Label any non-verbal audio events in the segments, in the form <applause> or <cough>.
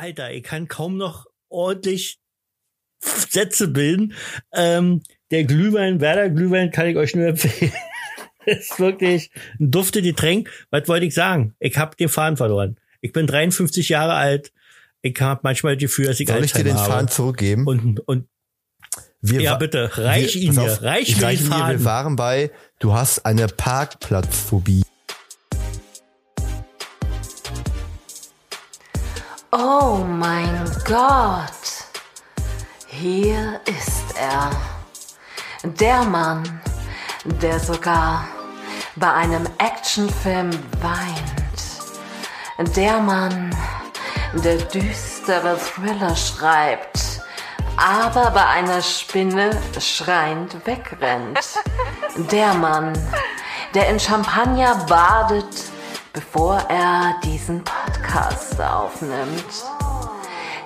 Alter, ich kann kaum noch ordentlich Sätze bilden. Ähm, der Glühwein, Werder Glühwein kann ich euch nur empfehlen. <laughs> ist wirklich ein dufte Getränk. Was wollte ich sagen? Ich habe den Faden verloren. Ich bin 53 Jahre alt. Ich habe manchmal das Gefühl, dass ich Soll ich dir den habe. Faden zurückgeben? Und, und wir ja, bitte, reich wir, ihn mir, auf, reich ich mir den ihn dir. Wir Faden. waren bei, du hast eine Parkplatzphobie. Oh mein Gott. Hier ist er. Der Mann, der sogar bei einem Actionfilm weint. Der Mann, der düstere Thriller schreibt, aber bei einer Spinne schreiend wegrennt. Der Mann, der in Champagner badet, bevor er diesen Podcast aufnimmt.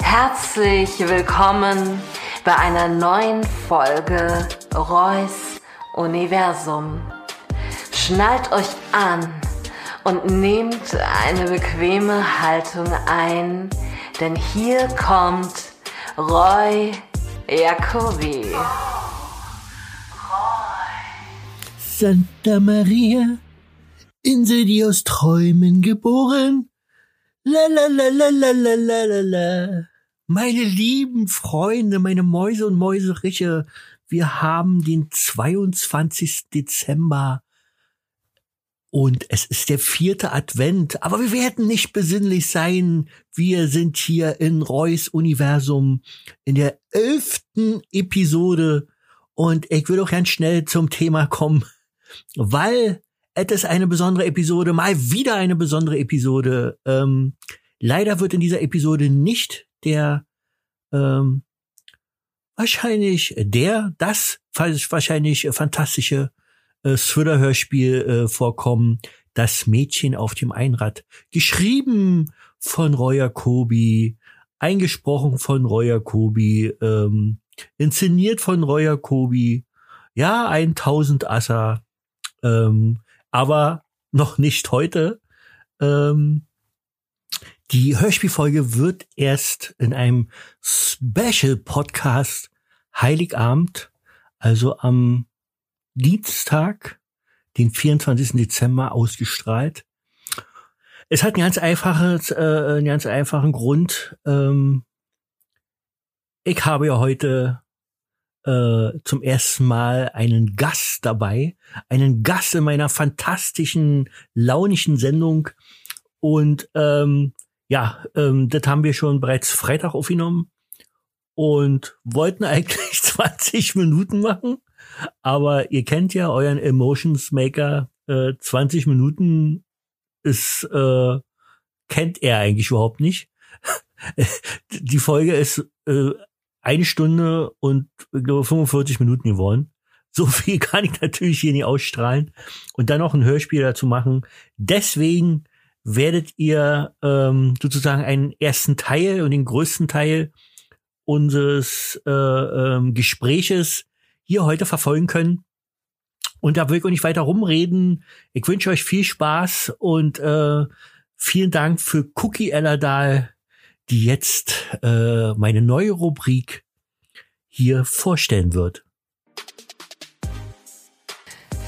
Herzlich willkommen bei einer neuen Folge Reus Universum. Schnallt euch an und nehmt eine bequeme Haltung ein, denn hier kommt Roy Jacobi. Santa Maria, Insel, die aus Träumen geboren. La. Meine lieben Freunde, meine Mäuse und Mäuseriche, wir haben den 22. Dezember und es ist der vierte Advent, aber wir werden nicht besinnlich sein. Wir sind hier in Reus Universum in der elften Episode und ich will auch ganz schnell zum Thema kommen, weil es ist eine besondere Episode, mal wieder eine besondere Episode. Ähm, leider wird in dieser Episode nicht der ähm, wahrscheinlich der, das wahrscheinlich fantastische äh, Thriller-Hörspiel äh, vorkommen, Das Mädchen auf dem Einrad. Geschrieben von Roy Jacobi, eingesprochen von Roy Jacobi, ähm, inszeniert von Roy Jacobi. Ja, ein Tausendasser, ähm, aber noch nicht heute. Ähm, die Hörspielfolge wird erst in einem Special Podcast Heiligabend, also am Dienstag, den 24. Dezember ausgestrahlt. Es hat einen ganz einfaches, äh, einen ganz einfachen Grund. Ähm, ich habe ja heute äh, zum ersten Mal einen Gast dabei, einen Gast in meiner fantastischen, launischen Sendung. Und ähm, ja, ähm, das haben wir schon bereits Freitag aufgenommen und wollten <laughs> eigentlich 20 Minuten machen. Aber ihr kennt ja euren Emotions Maker. Äh, 20 Minuten ist äh, kennt er eigentlich überhaupt nicht. <laughs> Die Folge ist äh, eine Stunde und ich glaube 45 Minuten geworden. So <laughs> viel kann ich natürlich hier nicht ausstrahlen und dann noch ein Hörspiel dazu machen. Deswegen werdet ihr ähm, sozusagen einen ersten Teil und den größten Teil unseres äh, ähm, Gespräches hier heute verfolgen können. Und da will ich auch nicht weiter rumreden. Ich wünsche euch viel Spaß und äh, vielen Dank für Cookie Ellerdahl, die jetzt äh, meine neue Rubrik hier vorstellen wird.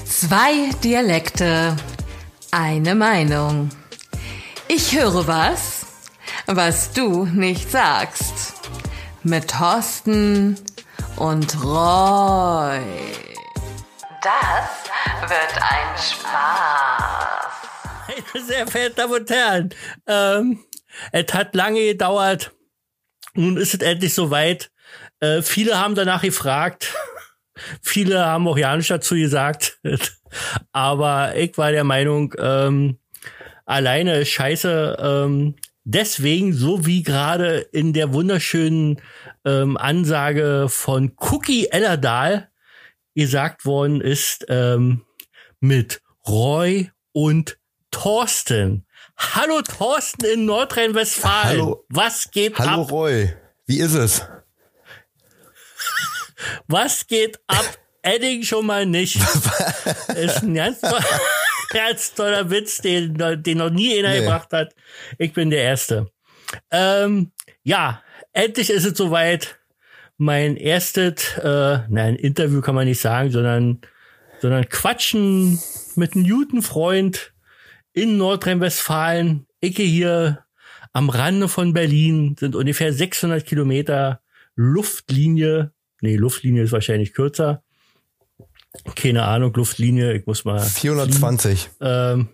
Zwei Dialekte, eine Meinung. Ich höre was, was du nicht sagst. Mit Thorsten und Roy. Das wird ein Spaß. Meine <laughs> sehr verehrten Damen und Herren, ähm, es hat lange gedauert. Nun ist es endlich soweit. Äh, viele haben danach gefragt. <laughs> viele haben auch ja nicht dazu gesagt. <laughs> Aber ich war der Meinung, ähm, alleine ist scheiße. Ähm, deswegen, so wie gerade in der wunderschönen ähm, Ansage von Cookie Ellerdahl gesagt worden ist, ähm, mit Roy und Thorsten. Hallo Thorsten in Nordrhein-Westfalen. Hallo. Was geht Hallo ab? Roy, wie ist es? Was geht ab? Edding schon mal nicht. <laughs> ist ein ganz, to <laughs> ganz toller Witz, den, den noch nie einer Nee. gebracht hat. Ich bin der Erste. Ähm, ja, endlich ist es soweit. Mein erstes, äh, nein, Interview kann man nicht sagen, sondern, sondern Quatschen mit einem guten Freund in Nordrhein-Westfalen. Icke hier am Rande von Berlin sind ungefähr 600 Kilometer Luftlinie. Nee, Luftlinie ist wahrscheinlich kürzer. Keine Ahnung, Luftlinie, ich muss mal. 420. Ähm,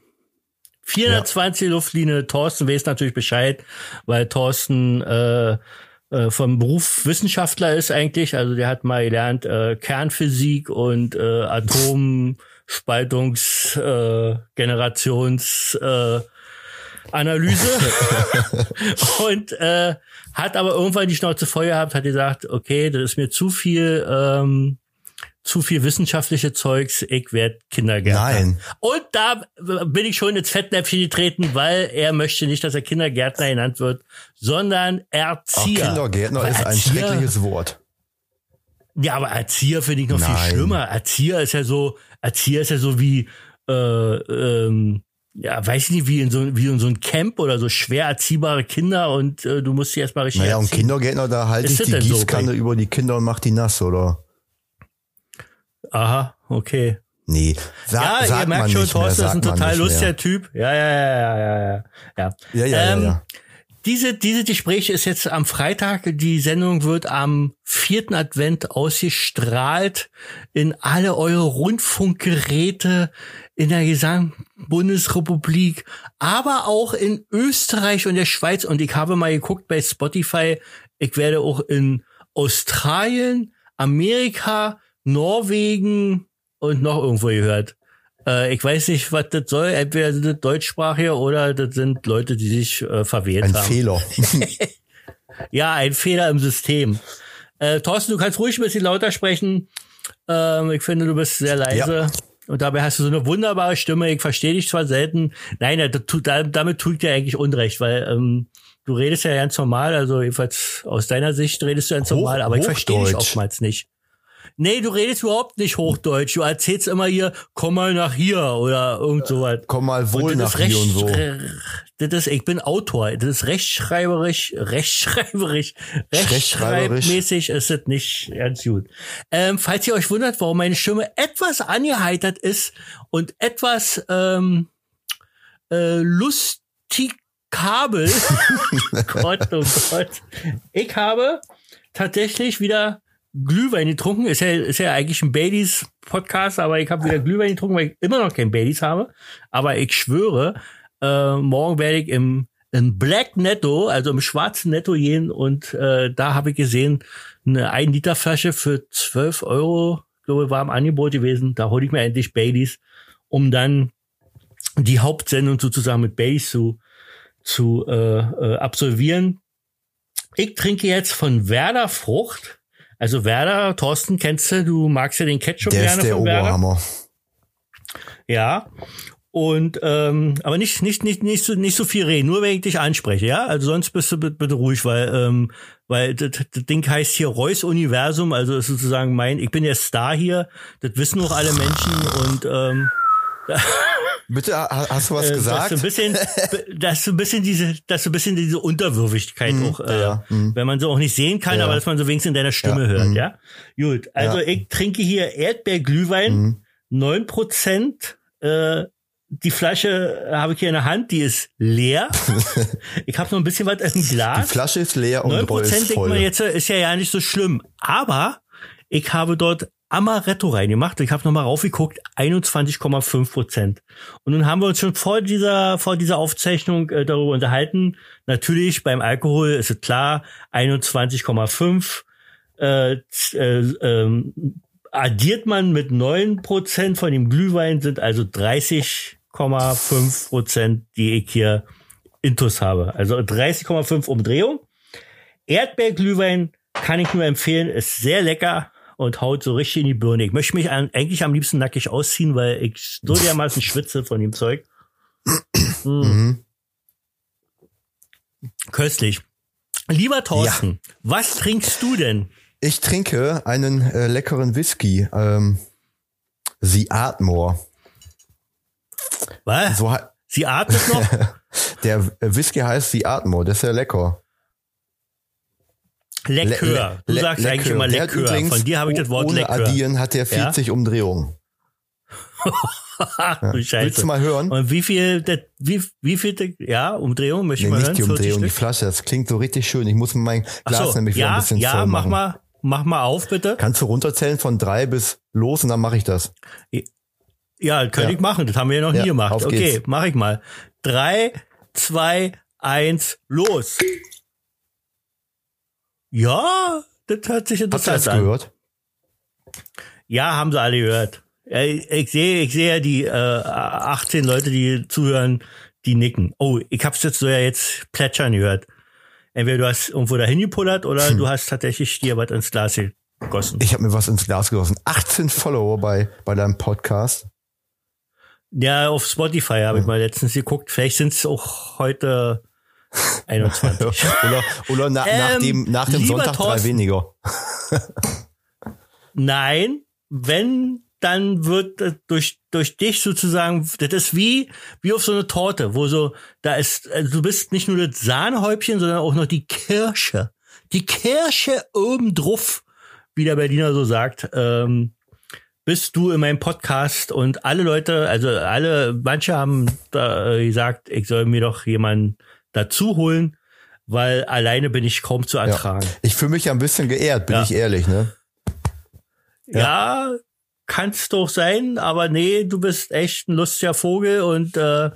420 Luftlinie. Thorsten weiß natürlich Bescheid, weil Thorsten äh, äh, vom Beruf Wissenschaftler ist eigentlich. Also der hat mal gelernt äh, Kernphysik und äh, <laughs> Atomspaltungs, äh, Generations, äh, Analyse <laughs> und äh, hat aber irgendwann die Schnauze voll gehabt, hat gesagt, okay, das ist mir zu viel, ähm, zu viel wissenschaftliche Zeugs, ich werd Kindergärtner. Nein. Und da bin ich schon ins Fettnäpfchen getreten, weil er möchte nicht, dass er Kindergärtner genannt wird, sondern Erzieher. Kindergärtner Weil ist ein Erzieher- schreckliches Wort. Ja, aber Erzieher finde ich noch Nein. viel schlimmer. Erzieher ist ja so, Erzieher ist ja so wie, äh, ähm, ja, weiß ich nicht, wie in so, wie in so ein Camp oder so schwer erziehbare Kinder und äh, du musst sie erstmal richtig Naja, und erziehen. Kindergärtner, da halte Ist ich die denn so, Gießkanne Beck? über die Kinder und mach die nass, oder? Aha, okay. Nee, sag, ja, sagt ihr merkt man schon, Thorsten ist ein total lustiger. Typ. Ja, ja, ja, ja, ja, ja. Ja, Ja, ja, Ähm, ja, ja. Diese, diese Gespräch ist jetzt am Freitag. Die Sendung wird am vierten Advent ausgestrahlt in alle eure Rundfunkgeräte in der gesamten Bundesrepublik, aber auch in Österreich und der Schweiz. Und ich habe mal geguckt bei Spotify. Ich werde auch in Australien, Amerika, Norwegen und noch irgendwo gehört. Äh, ich weiß nicht, was das soll. Entweder sind das Deutschsprachige oder das sind Leute, die sich äh, verwählt Ein haben. Fehler. <laughs> <laughs> Ja, ein Fehler im System. Äh, Thorsten, du kannst ruhig ein bisschen lauter sprechen. Ähm, ich finde, du bist sehr leise. Und dabei hast du so eine wunderbare Stimme. Ich verstehe dich zwar selten. Nein, tut, da- damit tue ich dir eigentlich Unrecht, weil ähm, du redest ja ganz normal. Also jedenfalls aus deiner Sicht redest du ganz Hoch- normal, aber ich verstehe dich oftmals nicht. Nee, du redest überhaupt nicht Hochdeutsch. Du erzählst immer hier, komm mal nach hier oder irgend sowas. Komm mal wohl nach das hier und so. Das ist, ich bin Autor. Das ist rechtschreiberisch, rechtschreiberisch, rechtschreibmäßig ist es nicht ganz gut. Ähm, falls ihr euch wundert, warum meine Stimme etwas angeheitert ist und etwas ähm, äh, lustikabel. <laughs> Gott, oh Gott. Ich habe tatsächlich wieder Glühwein getrunken. Ist ja, ist ja eigentlich ein Baileys Podcast, aber ich habe wieder <laughs> Glühwein getrunken, weil ich immer noch kein Baileys habe. Aber ich schwöre, äh, morgen werde ich im, im Black Netto, also im schwarzen Netto gehen und äh, da habe ich gesehen, eine 1 Liter Flasche für 12 Euro, glaube ich, war im Angebot gewesen. Da hole ich mir endlich Baileys, um dann die Hauptsendung sozusagen mit Baileys zu, zu äh, äh, absolvieren. Ich trinke jetzt von Werder Frucht. Also Werder, Thorsten, kennst du, du magst ja den Ketchup Der gerne ist der von Werder. Oberhammer. Ja. Und ähm, aber nicht nicht nicht nicht so nicht so viel reden, nur wenn ich dich anspreche, ja. Also sonst bist du bitte, bitte ruhig, weil ähm, weil das, das Ding heißt hier Reus Universum, also ist sozusagen mein, ich bin der Star hier, das wissen auch alle Menschen und ähm, <laughs> Bitte, ha- hast du was äh, gesagt? dass du ein bisschen, dass du ein bisschen diese, dass du ein bisschen diese Unterwürfigkeit auch, äh, ja, mhm. wenn man so auch nicht sehen kann, Ja. aber dass man so wenigstens in deiner Stimme Ja, hört, mhm. ja. Gut, also ich trinke hier Erdbeerglühwein, Mhm. neun Prozent. Äh, die Flasche habe ich hier in der Hand, die ist leer. <laughs> ich habe noch ein bisschen was im Die Glas. Flasche ist leer und Neun Roll Prozent ist denkt man voll. jetzt, äh, ist ja ja nicht so schlimm. Aber ich habe dort Amaretto reingemacht. Ich habe nochmal raufgeguckt, 21,5 Prozent. Und nun haben wir uns schon vor dieser, vor dieser Aufzeichnung äh, darüber unterhalten. Natürlich beim Alkohol ist es klar, 21,5. Äh, äh, ähm, addiert man mit 9 Prozent von dem Glühwein, sind also 30,5 Prozent, die ich hier intus habe. Also 30,5 Umdrehung. Erdbeerglühwein kann ich nur empfehlen, ist sehr lecker und haut so richtig in die Birne. Ich möchte mich eigentlich am liebsten nackig ausziehen, weil ich so dermaßen <laughs> schwitze von dem Zeug. Mm. Mhm. Köstlich. Lieber Thorsten, was trinkst du denn? Ich trinke einen äh, leckeren Whisky. Ähm, The Artmore. Was? So, Sie atmet noch? <laughs> Der äh, Whisky heißt die Atmo, das ist ja lecker. Lekör. Du Le- sagst Le- eigentlich immer Lekör. Von dir habe ich das Wort Ohne Lekör. Addieren hat der 40 Umdrehungen. <laughs> Ach, du Willst Scheiße. du mal hören? Und wie viel, wie, wie viel, ja, Umdrehung, möchte Nee, ich mal nicht hören? die 40 Umdrehung, die? Flasche. Das klingt so richtig schön. Ich muss mein Glas so, nämlich wieder ja, ein bisschen ja, voll mach machen. mal, mach mal auf, bitte. Kannst du runterzählen von drei bis los und dann mache ich das. Ja, könnte Ja. ich machen. Das haben wir ja noch nie Ja, gemacht. Okay, mach ich mal. Drei, zwei, eins, los. Ja, das hört sich Hast du interessant das an. gehört? Ja, haben sie alle gehört. Ich sehe, ich sehe ja die äh, 18 Leute, die zuhören, die nicken. Oh, ich hab's jetzt so ja jetzt plätschern gehört. Entweder du hast irgendwo dahin gepullert oder Hm. du hast tatsächlich dir was ins Glas gegossen. Ich habe mir was ins Glas gegossen. 18 Follower bei, bei deinem Podcast. Ja, auf Spotify habe ich mal letztens geguckt. Vielleicht sind es auch heute 21. <laughs> oder oder na, nach Ähm, dem, nach dem Sonntag drei Thorsten. weniger. Nein, wenn, dann wird durch, durch dich sozusagen, das ist wie, wie auf so eine Torte, wo so, da ist, also du bist nicht nur das Sahnehäubchen, sondern auch noch die Kirsche. Die Kirsche oben drauf, wie der Berliner so sagt, ähm, bist du in meinem Podcast und alle Leute, also alle, manche haben da äh, gesagt, ich soll mir doch jemanden dazu holen, weil alleine bin ich kaum zu ertragen. Ich fühle mich ja ein bisschen geehrt, bin Ja. ich ehrlich, ne? Ja, kann's doch sein, aber nee, du bist echt ein lustiger Vogel und äh,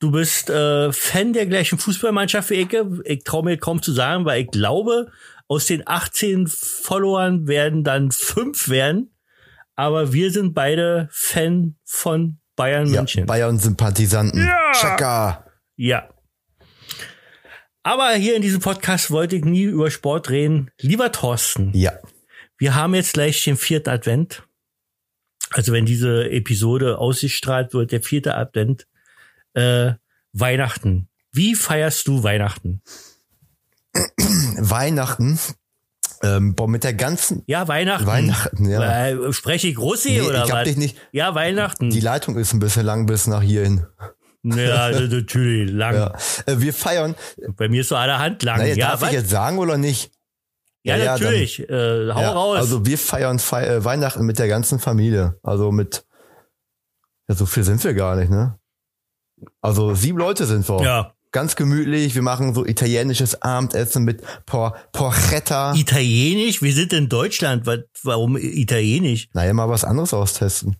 du bist äh, Fan der gleichen Fußballmannschaft wie ich. Ich traue mir kaum zu sagen, weil ich glaube, aus den 18 Followern werden dann fünf werden, aber wir sind beide Fan von Bayern Ja, München. Bayern-Sympathisanten. Ja. Chaka. Ja. Aber hier in diesem Podcast wollte ich nie über Sport reden. Lieber Thorsten, Ja. wir haben jetzt gleich den vierten Advent. Also wenn diese Episode ausgestrahlt wird, der vierte Advent, äh, Weihnachten. Wie feierst du Weihnachten? Weihnachten. Ähm, boah, mit der ganzen Ja, Weihnachten. Weihnachten, ja. Äh, spreche ich Russi Nee, oder ich hab was? dich nicht. Ja, Weihnachten. Die Leitung ist ein bisschen lang bis nach hierhin. Ja, <laughs> natürlich, lang. Ja. Äh, wir feiern. Bei mir ist so allerhand lang. Naja, ja, darf was? ich jetzt sagen oder nicht? ja, ja, natürlich. äh, hau raus. Also wir feiern Fei äh, Weihnachten mit der ganzen Familie. Also mit. Ja, so viel sind wir gar nicht, ne? Also sieben Leute sind wir. ja. Ganz gemütlich. Wir machen so italienisches Abendessen mit Por Porchetta. Italienisch? Wir sind in Deutschland. Warum Italienisch? Naja, mal was anderes austesten.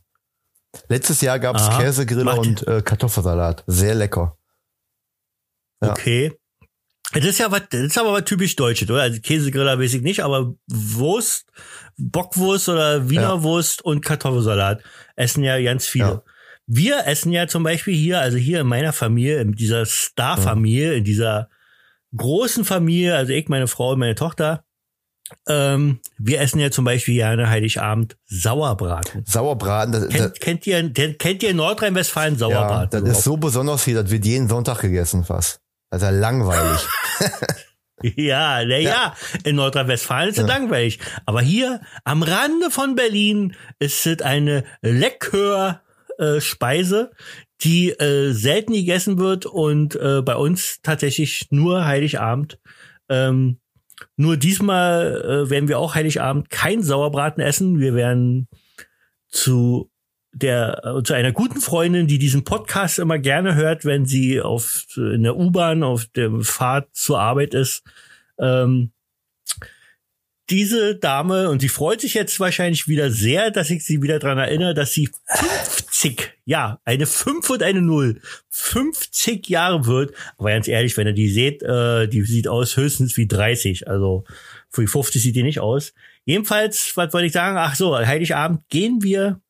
Letztes Jahr gab's Aha. Käsegriller und äh, Kartoffelsalat. Sehr lecker. Ja. Okay. Das ist ja was, das ist aber was typisch Deutsches, oder? Also Käsegriller weiß ich nicht, aber Wurst, Bockwurst oder Wiener Ja. Wurst und Kartoffelsalat essen ja ganz viele. Ja. Wir essen ja zum Beispiel hier, also hier in meiner Familie, in dieser Star-Familie, in dieser großen Familie, also ich, meine Frau und meine Tochter, ähm, wir essen ja zum Beispiel gerne Heiligabend Sauerbraten. Sauerbraten, das, das, Kennt, kennt ihr, kennt ihr in Nordrhein-Westfalen ja, Sauerbraten? das ist so besonders hier, das wird jeden Sonntag gegessen fast. Das ist ja langweilig. <laughs> Ja, na ja. in Nordrhein-Westfalen ist es langweilig. Aber hier am Rande von Berlin ist es eine lecker äh, Speise, die äh, selten gegessen wird und äh, bei uns tatsächlich nur Heiligabend. Ähm, nur diesmal äh, werden wir auch Heiligabend kein Sauerbraten essen. Wir werden zu der äh, zu einer guten Freundin, die diesen Podcast immer gerne hört, wenn sie auf in der U-Bahn auf der Fahrt zur Arbeit ist. Ähm, diese Dame und sie freut sich jetzt wahrscheinlich wieder sehr, dass ich sie wieder dran erinnere, dass sie 50, ja, eine 5 und eine 0, 50 Jahre wird. Aber ganz ehrlich, wenn ihr die seht, äh, die sieht aus höchstens wie 30. Also für die 50 sieht die nicht aus. Jedenfalls, was wollte ich sagen? Ach so, Heiligabend gehen wir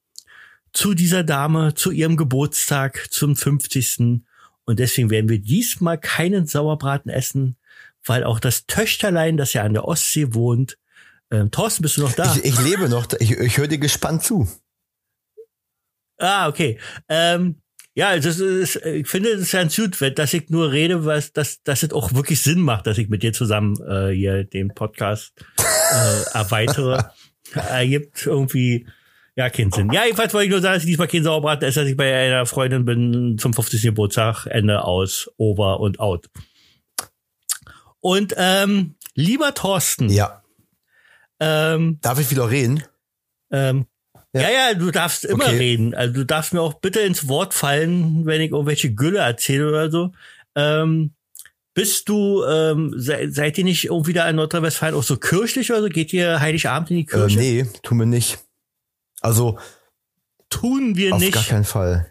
zu dieser Dame, zu ihrem Geburtstag, zum 50. Und deswegen werden wir diesmal keinen Sauerbraten essen, weil auch das Töchterlein, das ja an der Ostsee wohnt, ähm, Thorsten, bist du noch da? Ich, ich lebe noch, ich, ich höre dir gespannt zu. ah, okay. Ähm, ja, das ist, ich finde es ist ganz gut, dass ich nur rede, was, dass, dass es auch wirklich Sinn macht, dass ich mit dir zusammen äh, hier den Podcast äh, erweitere. <laughs> Ergibt irgendwie, Ja, keinen Sinn. Ja, jedenfalls wollte ich nur sagen, dass ich diesmal kein Sauerbraten esse, dass ich bei einer Freundin bin zum 50. Geburtstag, Ende aus, over und out. Und ähm, lieber Thorsten, Ja. Ähm, Darf ich wieder reden? ähm, Ja. ja. ja, du darfst immer Okay. reden. Also du darfst mir auch bitte ins Wort fallen, wenn ich irgendwelche Gülle erzähle oder so. Ähm, bist du, ähm, se, seid ihr nicht irgendwie da in Nordrhein-Westfalen auch so kirchlich oder so? Geht ihr Heiligabend in die Äh, Kirche? nee, tun wir nicht. Also, Tun wir auf nicht. gar keinen Fall.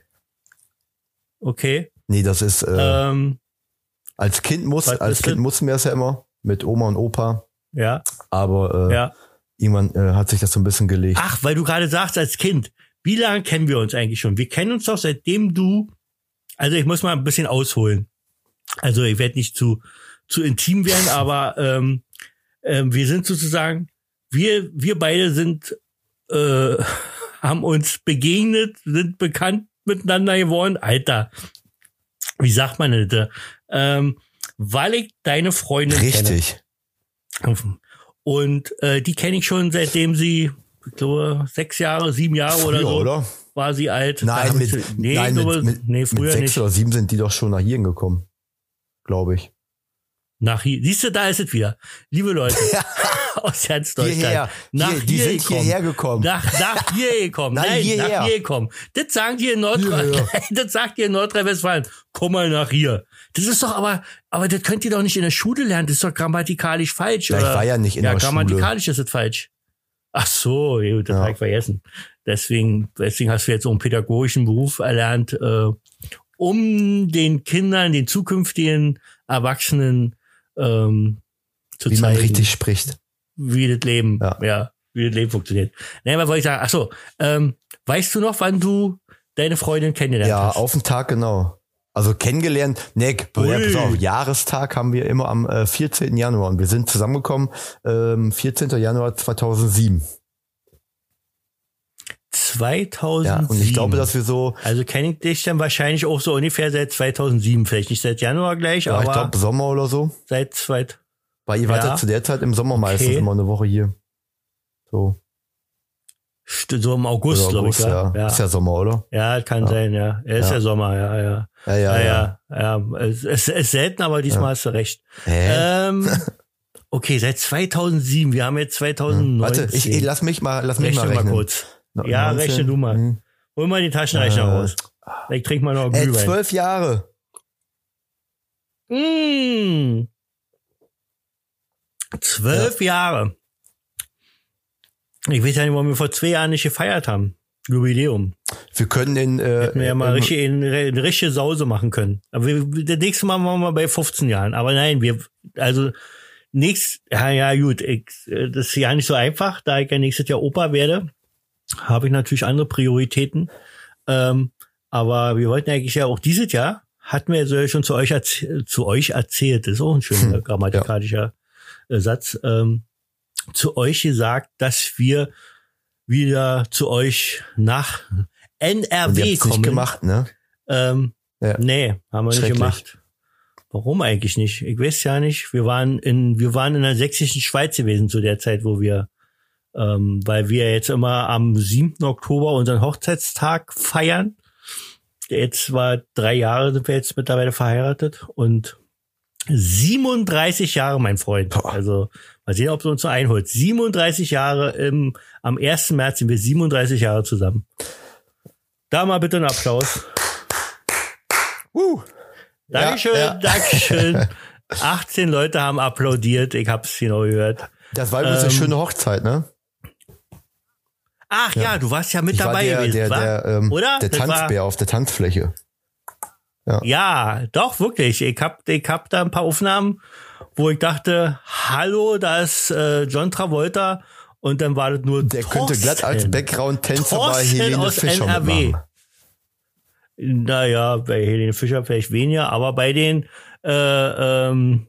Okay. Nee, das ist, äh, Ähm, als Kind muss, als Kind mussten wir das ja immer mit Oma und Opa. Ja, Aber äh, ja. irgendwann äh, hat sich das so ein bisschen gelegt. Ach, weil du gerade sagst, als Kind, wie lange kennen wir uns eigentlich schon? Wir kennen uns doch seitdem du, also ich muss mal ein bisschen ausholen. Also ich werde nicht zu, zu intim werden, <laughs> aber ähm, ähm, wir sind sozusagen, wir, wir beide sind, äh, <laughs> haben uns begegnet, sind bekannt miteinander geworden. Alter, wie sagt man das? Ähm, weil ich deine Freundin kenne. Richtig. Und äh, die kenne ich schon seitdem sie, ich glaube, sechs Jahre, sieben Jahre oder Früher, so oder? war sie alt. Nein, mit, ich- nee, nein, mit, mit, nee, mit früher sechs nicht. oder sieben sind die doch schon nach hier gekommen. Glaube ich. Nach hier, siehst du, da ist es wieder. Liebe Leute <laughs> <laughs> aus ganz Deutschland. Hierher. Nach Hier, die hier sind gekommen. hierher gekommen. Nach, nach <laughs> hier gekommen. Nein, Nein, hierher. nach hier gekommen. Das sagen die in Nordrhein, Hierher. das sagt ihr in Nordrhein-Westfalen. Komm mal nach hier. Das ist doch aber, aber das könnt ihr doch nicht in der Schule lernen. Das ist doch grammatikalisch falsch. Ja, ich oder? war ja nicht in ja, der Schule. grammatikalisch ist es falsch. Ach so, gut, das Ja. habe ich vergessen. Deswegen, deswegen hast du jetzt so einen pädagogischen Beruf erlernt, äh, um den Kindern, den zukünftigen Erwachsenen ähm, zu Wie man zeigen, richtig spricht. wie das Leben, ja. Ja. wie das Leben funktioniert. Nee, was wollte ich sagen? Ach so, ähm, weißt du noch, wann du deine Freundin kennengelernt Ja, hast? auf den Tag genau. Also kennengelernt, nee, ja, pass auf, Jahrestag haben wir immer am äh, 14. Januar und wir sind zusammengekommen ähm, 14. Januar 2007. 2007. Ja, und ich glaube, dass wir so, also kenne ich dich dann wahrscheinlich auch so ungefähr seit 2007, vielleicht nicht seit Januar gleich, ja, ich aber glaube Sommer oder so, seit zweit. weil ihr wart Ja. ja zu der Zeit im Sommer meistens Okay. immer eine Woche hier. So, So im August, glaube ich. Ja, ja. ja. Ist ja Sommer, oder? ja kann Ja. sein, ja. Er ist Ja. ja Sommer, ja, ja. Ja, ja, Ja, ja. ja. ja. Es, es ist selten, aber diesmal hast du recht. Hä? Ähm, <laughs> okay, seit 2007. Wir haben jetzt 2019. Warte, ich, ich lass mich mal, lass mich rechne mal mal, rechnen. kurz. Ja, 19? rechne du mal. Hm. Hol mal den Taschenrechner Äh, raus. Ich trink mal noch Glühwein. zwölf Jahre. Mm. Zwölf Jahre. Ich weiß ja nicht, warum wir vor zwei Jahren nicht gefeiert haben. Jubiläum. Wir können in, äh, Hätten wir ja mal ähm, richtig, eine, richtige Sause machen können. Aber wir, das nächste Mal machen wir mal bei 15 Jahren. Aber nein, wir, also, nächst, ja, ja, gut, ich, äh, das ist ja nicht so einfach, da ich ja nächstes Jahr Opa werde, habe ich natürlich andere Prioritäten. Ähm, aber wir wollten eigentlich ja auch dieses Jahr, hatten wir so schon zu euch, zu euch erzählt, das ist auch ein schöner Hm, grammatikalischer äh, Satz, ähm, zu euch gesagt, dass wir wieder zu euch nach NRW kommen. nicht gemacht, ne? Ähm, Ja. Nee, haben wir nicht gemacht. Warum eigentlich nicht? Ich weiß ja nicht. Wir waren in, wir waren in der sächsischen Schweiz gewesen zu der Zeit, wo wir, ähm, weil wir jetzt immer am 7. Oktober unseren Hochzeitstag feiern. Jetzt war drei Jahre sind wir jetzt mittlerweile verheiratet und 37 Jahre, mein Freund. Boah. Also mal sehen, ob du uns so einholt. 37 Jahre im, am 1. März sind wir 37 Jahre zusammen. Da mal bitte einen Applaus. Uh. Dankeschön, Ja, ja. Dankeschön. <laughs> 18 Leute haben applaudiert. Ich hab's genau gehört. Das war übrigens Ähm, eine schöne Hochzeit, ne? Ach ja, du warst ja mit Ich dabei der, gewesen, der, der, ähm, Oder? der Das Tanzbär auf der Tanzfläche. Ja, doch, wirklich. Ich hab, ich hab da ein paar Aufnahmen, wo ich dachte, hallo, da ist äh, John Travolta und dann war das nur Der könnte glatt als Thorsten. Background-Tänzer bei Thorsten Helene aus Fischer NRW. mitmachen. Naja, bei Helene Fischer vielleicht weniger, aber bei den äh, ähm,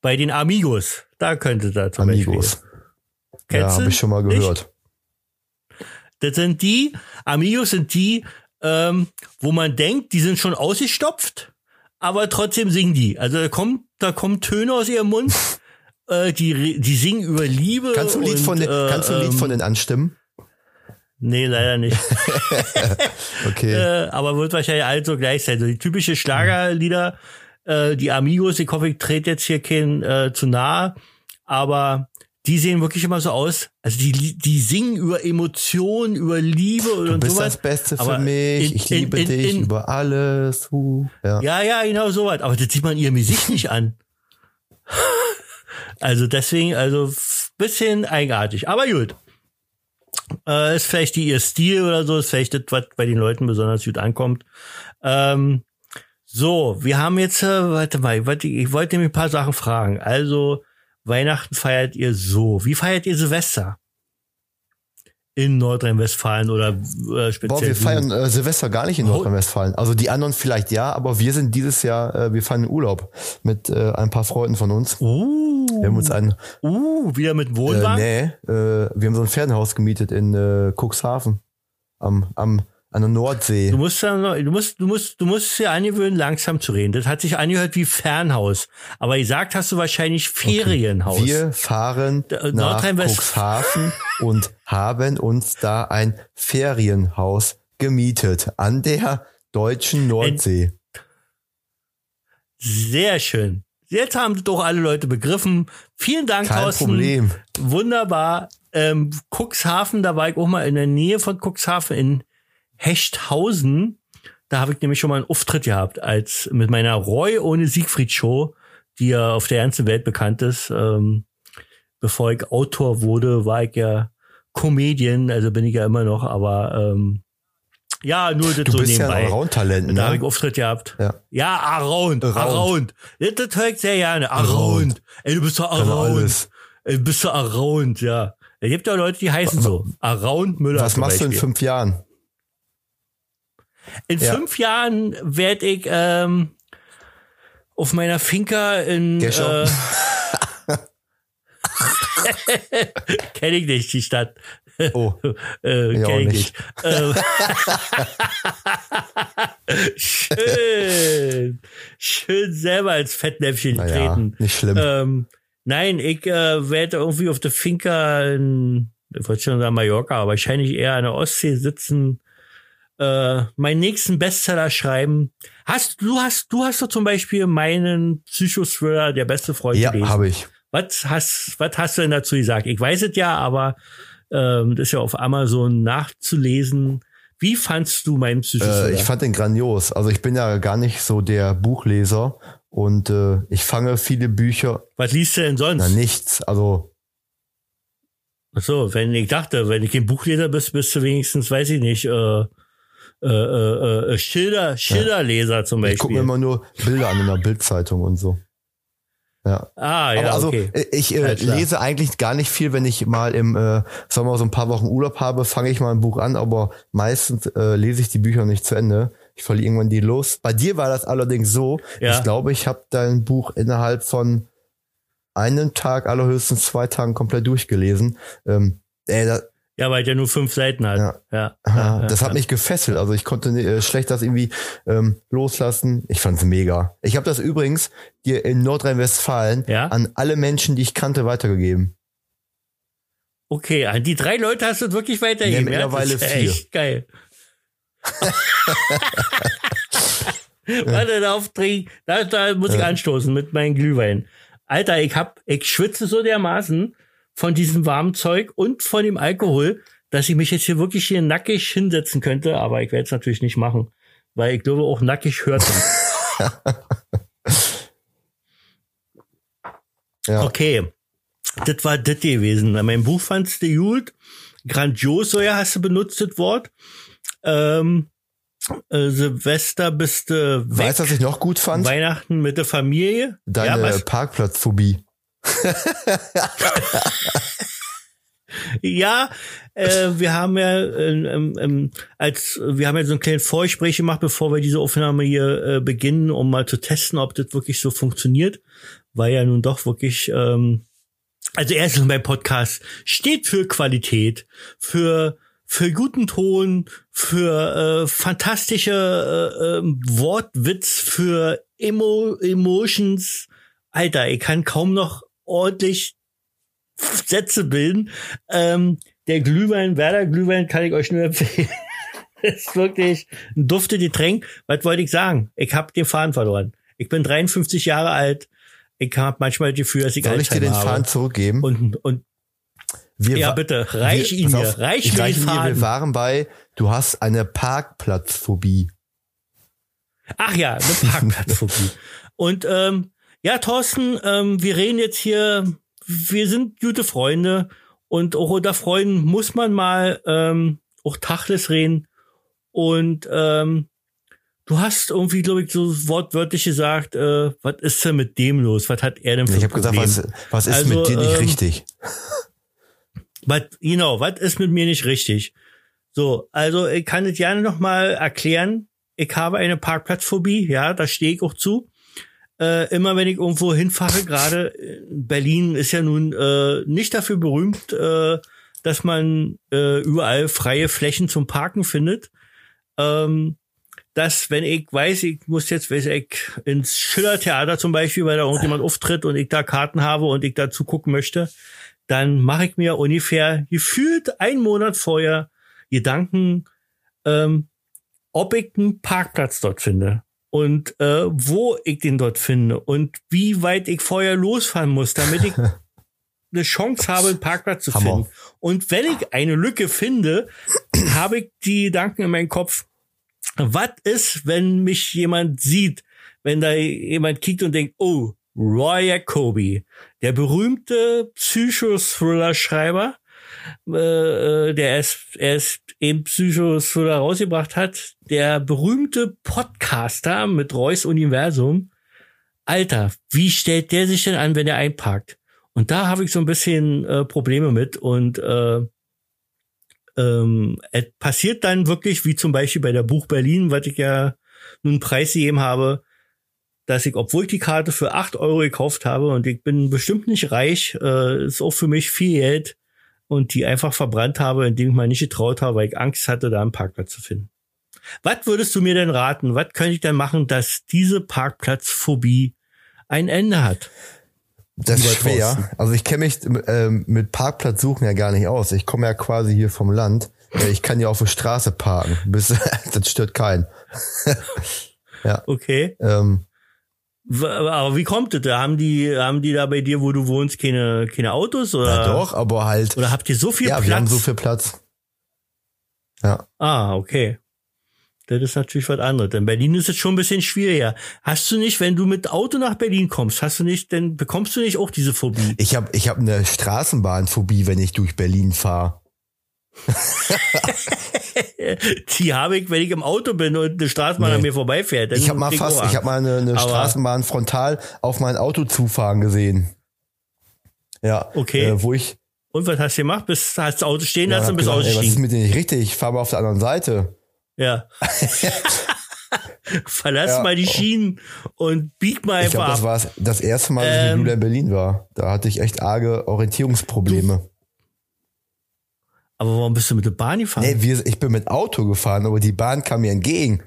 bei den Amigos, da könnte da zum Amigos. Beispiel. Ja, Kennst habe du? ich schon mal Nicht? Das sind die, Amigos sind die, ähm, wo man denkt, die sind schon ausgestopft, aber trotzdem singen die. Also da kommt, da kommen Töne aus ihrem Mund, <laughs> äh, die, die singen über Liebe. Kannst du ein Lied, und, von den, äh, kannst du ein Lied ähm, von den anstimmen? Nee, leider nicht. <laughs> Okay. äh, aber wird wahrscheinlich alles so gleich sein. So die typische Schlagerlieder, äh, die Amigos, ich hoffe, ich trete jetzt hier kein äh, zu nahe, aber die sehen wirklich immer so aus. Also die, die singen über Emotionen, über Liebe Du und bist sowas. das Beste für aber mich. in- ich in- liebe in- dich über alles. Uh, ja. Ja, ja, genau sowas. Aber das sieht man ihrem Gesicht <laughs> nicht an. Also deswegen, also bisschen eigenartig. Aber gut. Äh, ist vielleicht die ihr Stil oder so, ist vielleicht das, was bei den Leuten besonders gut ankommt. Ähm, so, wir haben jetzt, äh, warte mal, ich wollte, ich wollte nämlich ein paar Sachen fragen. Also, Weihnachten feiert ihr so. Wie feiert ihr Silvester? In Nordrhein-Westfalen oder äh, speziell? Boah, wir feiern äh, Silvester gar nicht in Oh. Nordrhein-Westfalen. Also die anderen vielleicht ja, aber wir sind dieses Jahr, äh, wir fahren in Urlaub mit äh, ein paar Freunden von uns. Uh, Wir haben uns ein, uh, wieder mit äh, Wohnwagen? nee, äh, wir haben so ein Ferienhaus gemietet in äh, Cuxhaven am, am an der Nordsee. Du musst dann, du musst, du musst, du musst dir angewöhnen, langsam zu reden. Das hat sich angehört wie Fernhaus. Aber gesagt hast du wahrscheinlich Ferienhaus. Wir fahren nach Cuxhaven <laughs> und haben uns da ein Ferienhaus gemietet an der deutschen Nordsee. Sehr schön. Jetzt haben doch alle Leute begriffen. Vielen Dank, Kein Thorsten. Problem. Wunderbar. Ähm, Cuxhaven, da war ich auch mal in der Nähe von Cuxhaven in Hechthausen. Da habe ich nämlich schon mal einen Auftritt gehabt, als mit meiner Roy ohne Siegfried Show, die ja auf der ganzen Welt bekannt ist. Ähm, bevor ich Autor wurde, war ich ja Comedian, also bin ich ja immer noch, aber ähm, ja, nur das Du so bist ja nebenbei. ein Allround-Talent, Da habe ich ne? Auftritt gehabt. Ja. Ja, around, Around. around. Das, das höre ich sehr gerne. Around. Ey, du bist so Kann around. Ey, du bist so around, ja. Es gibt ja Leute, die heißen so. Around Müller Was machst du in Beispiel. fünf Jahren? In Ja. fünf Jahren werde ich ähm, auf meiner Finca in äh, <laughs> kenne ich nicht, die Stadt. Oh, <laughs> Äh, Ich kenn ich nicht. nicht. <laughs> Schön. Schön selber als Fettnäpfchen naja, treten. nicht schlimm. Ähm, nein, ich äh, werde irgendwie auf der Finca in, ich wollte schon sagen Mallorca, aber wahrscheinlich eher an der Ostsee sitzen, äh, meinen nächsten Bestseller schreiben. Hast du hast du hast doch zum Beispiel meinen Psychothriller der beste Freund ja, gelesen. habe ich. Was hast was hast du denn dazu gesagt? Ich weiß es ja, aber ähm, das ist ja auf Amazon nachzulesen. Wie fandst du meinen Psychothriller? Äh, ich fand den grandios. Also ich bin ja gar nicht so der Buchleser und äh, ich fange viele Bücher, was liest du denn sonst? na nichts. Also Ach so, wenn ich dachte, wenn ich ein Buchleser bist, bist du wenigstens, weiß ich nicht, äh, äh, äh, äh, Schilder, Schilderleser zum ich gucke Beispiel. mir immer nur Bilder an in der Bildzeitung und so. Ja. ah, ja, Aber also okay. äh, ich äh, lese eigentlich gar nicht viel, wenn ich mal im äh, Sommer so ein paar Wochen Urlaub habe, fange ich mal ein Buch an, aber meistens äh, lese ich die Bücher nicht zu Ende. Ich verliere irgendwann die Lust. Bei dir war das allerdings so. Ja. Ich glaube, ich habe dein Buch innerhalb von einem Tag, allerhöchstens zwei Tagen komplett durchgelesen. Ähm, ey, da, Ja, weil der nur fünf Seiten hat. Ja. Ja. Ah, ja, ja, das hat ja. mich gefesselt. Also ich konnte äh, schlecht das irgendwie ähm, loslassen. Ich fand's mega. Ich habe das übrigens dir in Nordrhein-Westfalen an alle Menschen, die ich kannte, weitergegeben. Okay, an die drei Leute hast du wirklich weitergegeben. Ja? mittlerweile vier. echt geil. <laughs> Warte, darauf trink, da, da muss ich anstoßen mit meinem Glühwein. Alter, ich hab, ich schwitze so dermaßen von diesem warmen Zeug und von dem Alkohol, dass ich mich jetzt hier wirklich hier nackig hinsetzen könnte, aber ich werde es natürlich nicht machen, weil ich glaube auch nackig hört man. <laughs> Ja. Okay. Das war das gewesen. Mein Buch fandst du gut. Grandios, so ja, hast du benutzt das Wort. Ähm, äh, Silvester bist du weg. Weißt du, was ich noch gut fand? Weihnachten mit der Familie. Deine ja? Parkplatzphobie. <laughs> ja äh, wir haben ja ähm, ähm, als wir haben ja so einen kleinen Vorgespräch gemacht, bevor wir diese Aufnahme hier äh, beginnen, um mal zu testen, ob das wirklich so funktioniert, weil ja nun doch wirklich ähm, also erstens mein Podcast steht für Qualität, für für guten Ton, für äh, fantastische äh, ähm, Wortwitz, für Emo Emotions. Alter, ich kann kaum noch ordentlich Sätze bilden. Ähm, der Glühwein, Werder Glühwein kann ich euch nur empfehlen. <laughs> ist wirklich ein dufte Getränk. Was wollte ich sagen? Ich habe den Faden verloren. Ich bin 53 Jahre alt. Ich habe manchmal das Gefühl, dass ich Soll ich dir den Alzheimer Faden habe. zurückgeben? Und, und Wir ja, bitte, reich wir, ihn mir, auf, reich ich mir reich den ihn dir. Wir Faden. waren bei, du hast eine Parkplatzphobie. Ach ja, eine Parkplatzphobie. <laughs> und ähm, ja, Thorsten, ähm, wir reden jetzt hier, wir sind gute Freunde und auch unter Freunden muss man mal ähm, auch Tachles reden. Und ähm, du hast irgendwie, glaube ich, so wortwörtlich gesagt, äh, was ist denn mit dem los? Was hat er denn für Ich habe gesagt, was, was ist Also, mit dir nicht ähm, richtig? Was, genau, was ist mit mir nicht richtig? So, also ich kann es gerne noch mal erklären. Ich habe eine Parkplatzphobie, ja, da stehe ich auch zu. Äh, immer wenn ich irgendwo hinfahre, gerade in Berlin ist ja nun äh, nicht dafür berühmt, äh, dass man äh, überall freie Flächen zum Parken findet. Ähm, dass, wenn ich weiß, ich muss jetzt, weiß ich, ins Schillertheater zum Beispiel, weil da irgendjemand auftritt und ich da Karten habe und ich da zugucken möchte, dann mache ich mir ungefähr gefühlt einen Monat vorher Gedanken, ähm, ob ich einen Parkplatz dort finde und äh, wo ich den dort finde und wie weit ich vorher losfahren muss, damit ich <laughs> eine Chance habe, einen Parkplatz zu Hammer. finden. Und wenn ich eine Lücke finde, <clears throat> habe ich die Gedanken in meinem Kopf, was ist, wenn mich jemand sieht, wenn da jemand kickt und denkt, oh, Roy Jacobi, der berühmte Psychothriller-Schreiber, äh, äh, der es, es eben Psychothriller rausgebracht hat, der berühmte Podcaster mit Reus Universum. Alter, wie stellt der sich denn an, wenn er einparkt? Und da habe ich so ein bisschen äh, Probleme mit und äh, ähm, es passiert dann wirklich, wie zum Beispiel bei der Buch Berlin, was ich ja nun preisgegeben habe, dass ich, obwohl ich die Karte für acht Euro gekauft habe und ich bin bestimmt nicht reich, äh, ist auch für mich viel Geld und die einfach verbrannt habe, indem ich mal nicht getraut habe, weil ich Angst hatte, da einen Parkplatz zu finden. Was würdest du mir denn raten? Was könnte ich denn machen, dass diese Parkplatzphobie ein Ende hat? Das ist schwer. Also ich kenne mich ähm, mit Parkplatz suchen ja gar nicht aus. Ich komme ja quasi hier vom Land. Äh, Ich kann ja auf der Straße parken. Bis, <laughs> das stört keinen. <laughs> Okay. Ähm, Aber wie kommt es? da? Haben die, haben die da bei dir, wo du wohnst, keine, keine Autos oder? ja doch, aber halt. Oder habt ihr so viel Ja, Platz? wir haben so viel Platz. Ja. Ah, okay. Das ist natürlich was anderes. In Berlin ist es schon ein bisschen schwieriger. Hast du nicht, wenn du mit Auto nach Berlin kommst, hast du nicht, dann bekommst du nicht auch diese Phobie? Ich habe ich hab eine Straßenbahnphobie, wenn ich durch Berlin fahre. <laughs> Die habe ich, wenn ich im Auto bin und eine Straßenbahn Nee. an mir vorbeifährt. Ich habe mal fast, ich habe mal eine, eine Straßenbahn frontal auf mein Auto zufahren gesehen. Ja. Okay. Äh, wo ich Und was hast du gemacht? Bist, hast das Auto stehen ja, lassen hab und bist gesagt, ey, was ist ausgestiegen. mit dir nicht richtig? Ich fahre mal auf der anderen Seite. Ja. <laughs> Verlass Ja. mal die Schienen und bieg mal Ich glaube, einfach das war das erste Mal, dass ich Ähm, mit Lula in Berlin war. Da hatte ich echt arge Orientierungsprobleme. Aber warum bist du mit der Bahn gefahren? Nee, wir, ich bin mit Auto gefahren, aber die Bahn kam mir entgegen.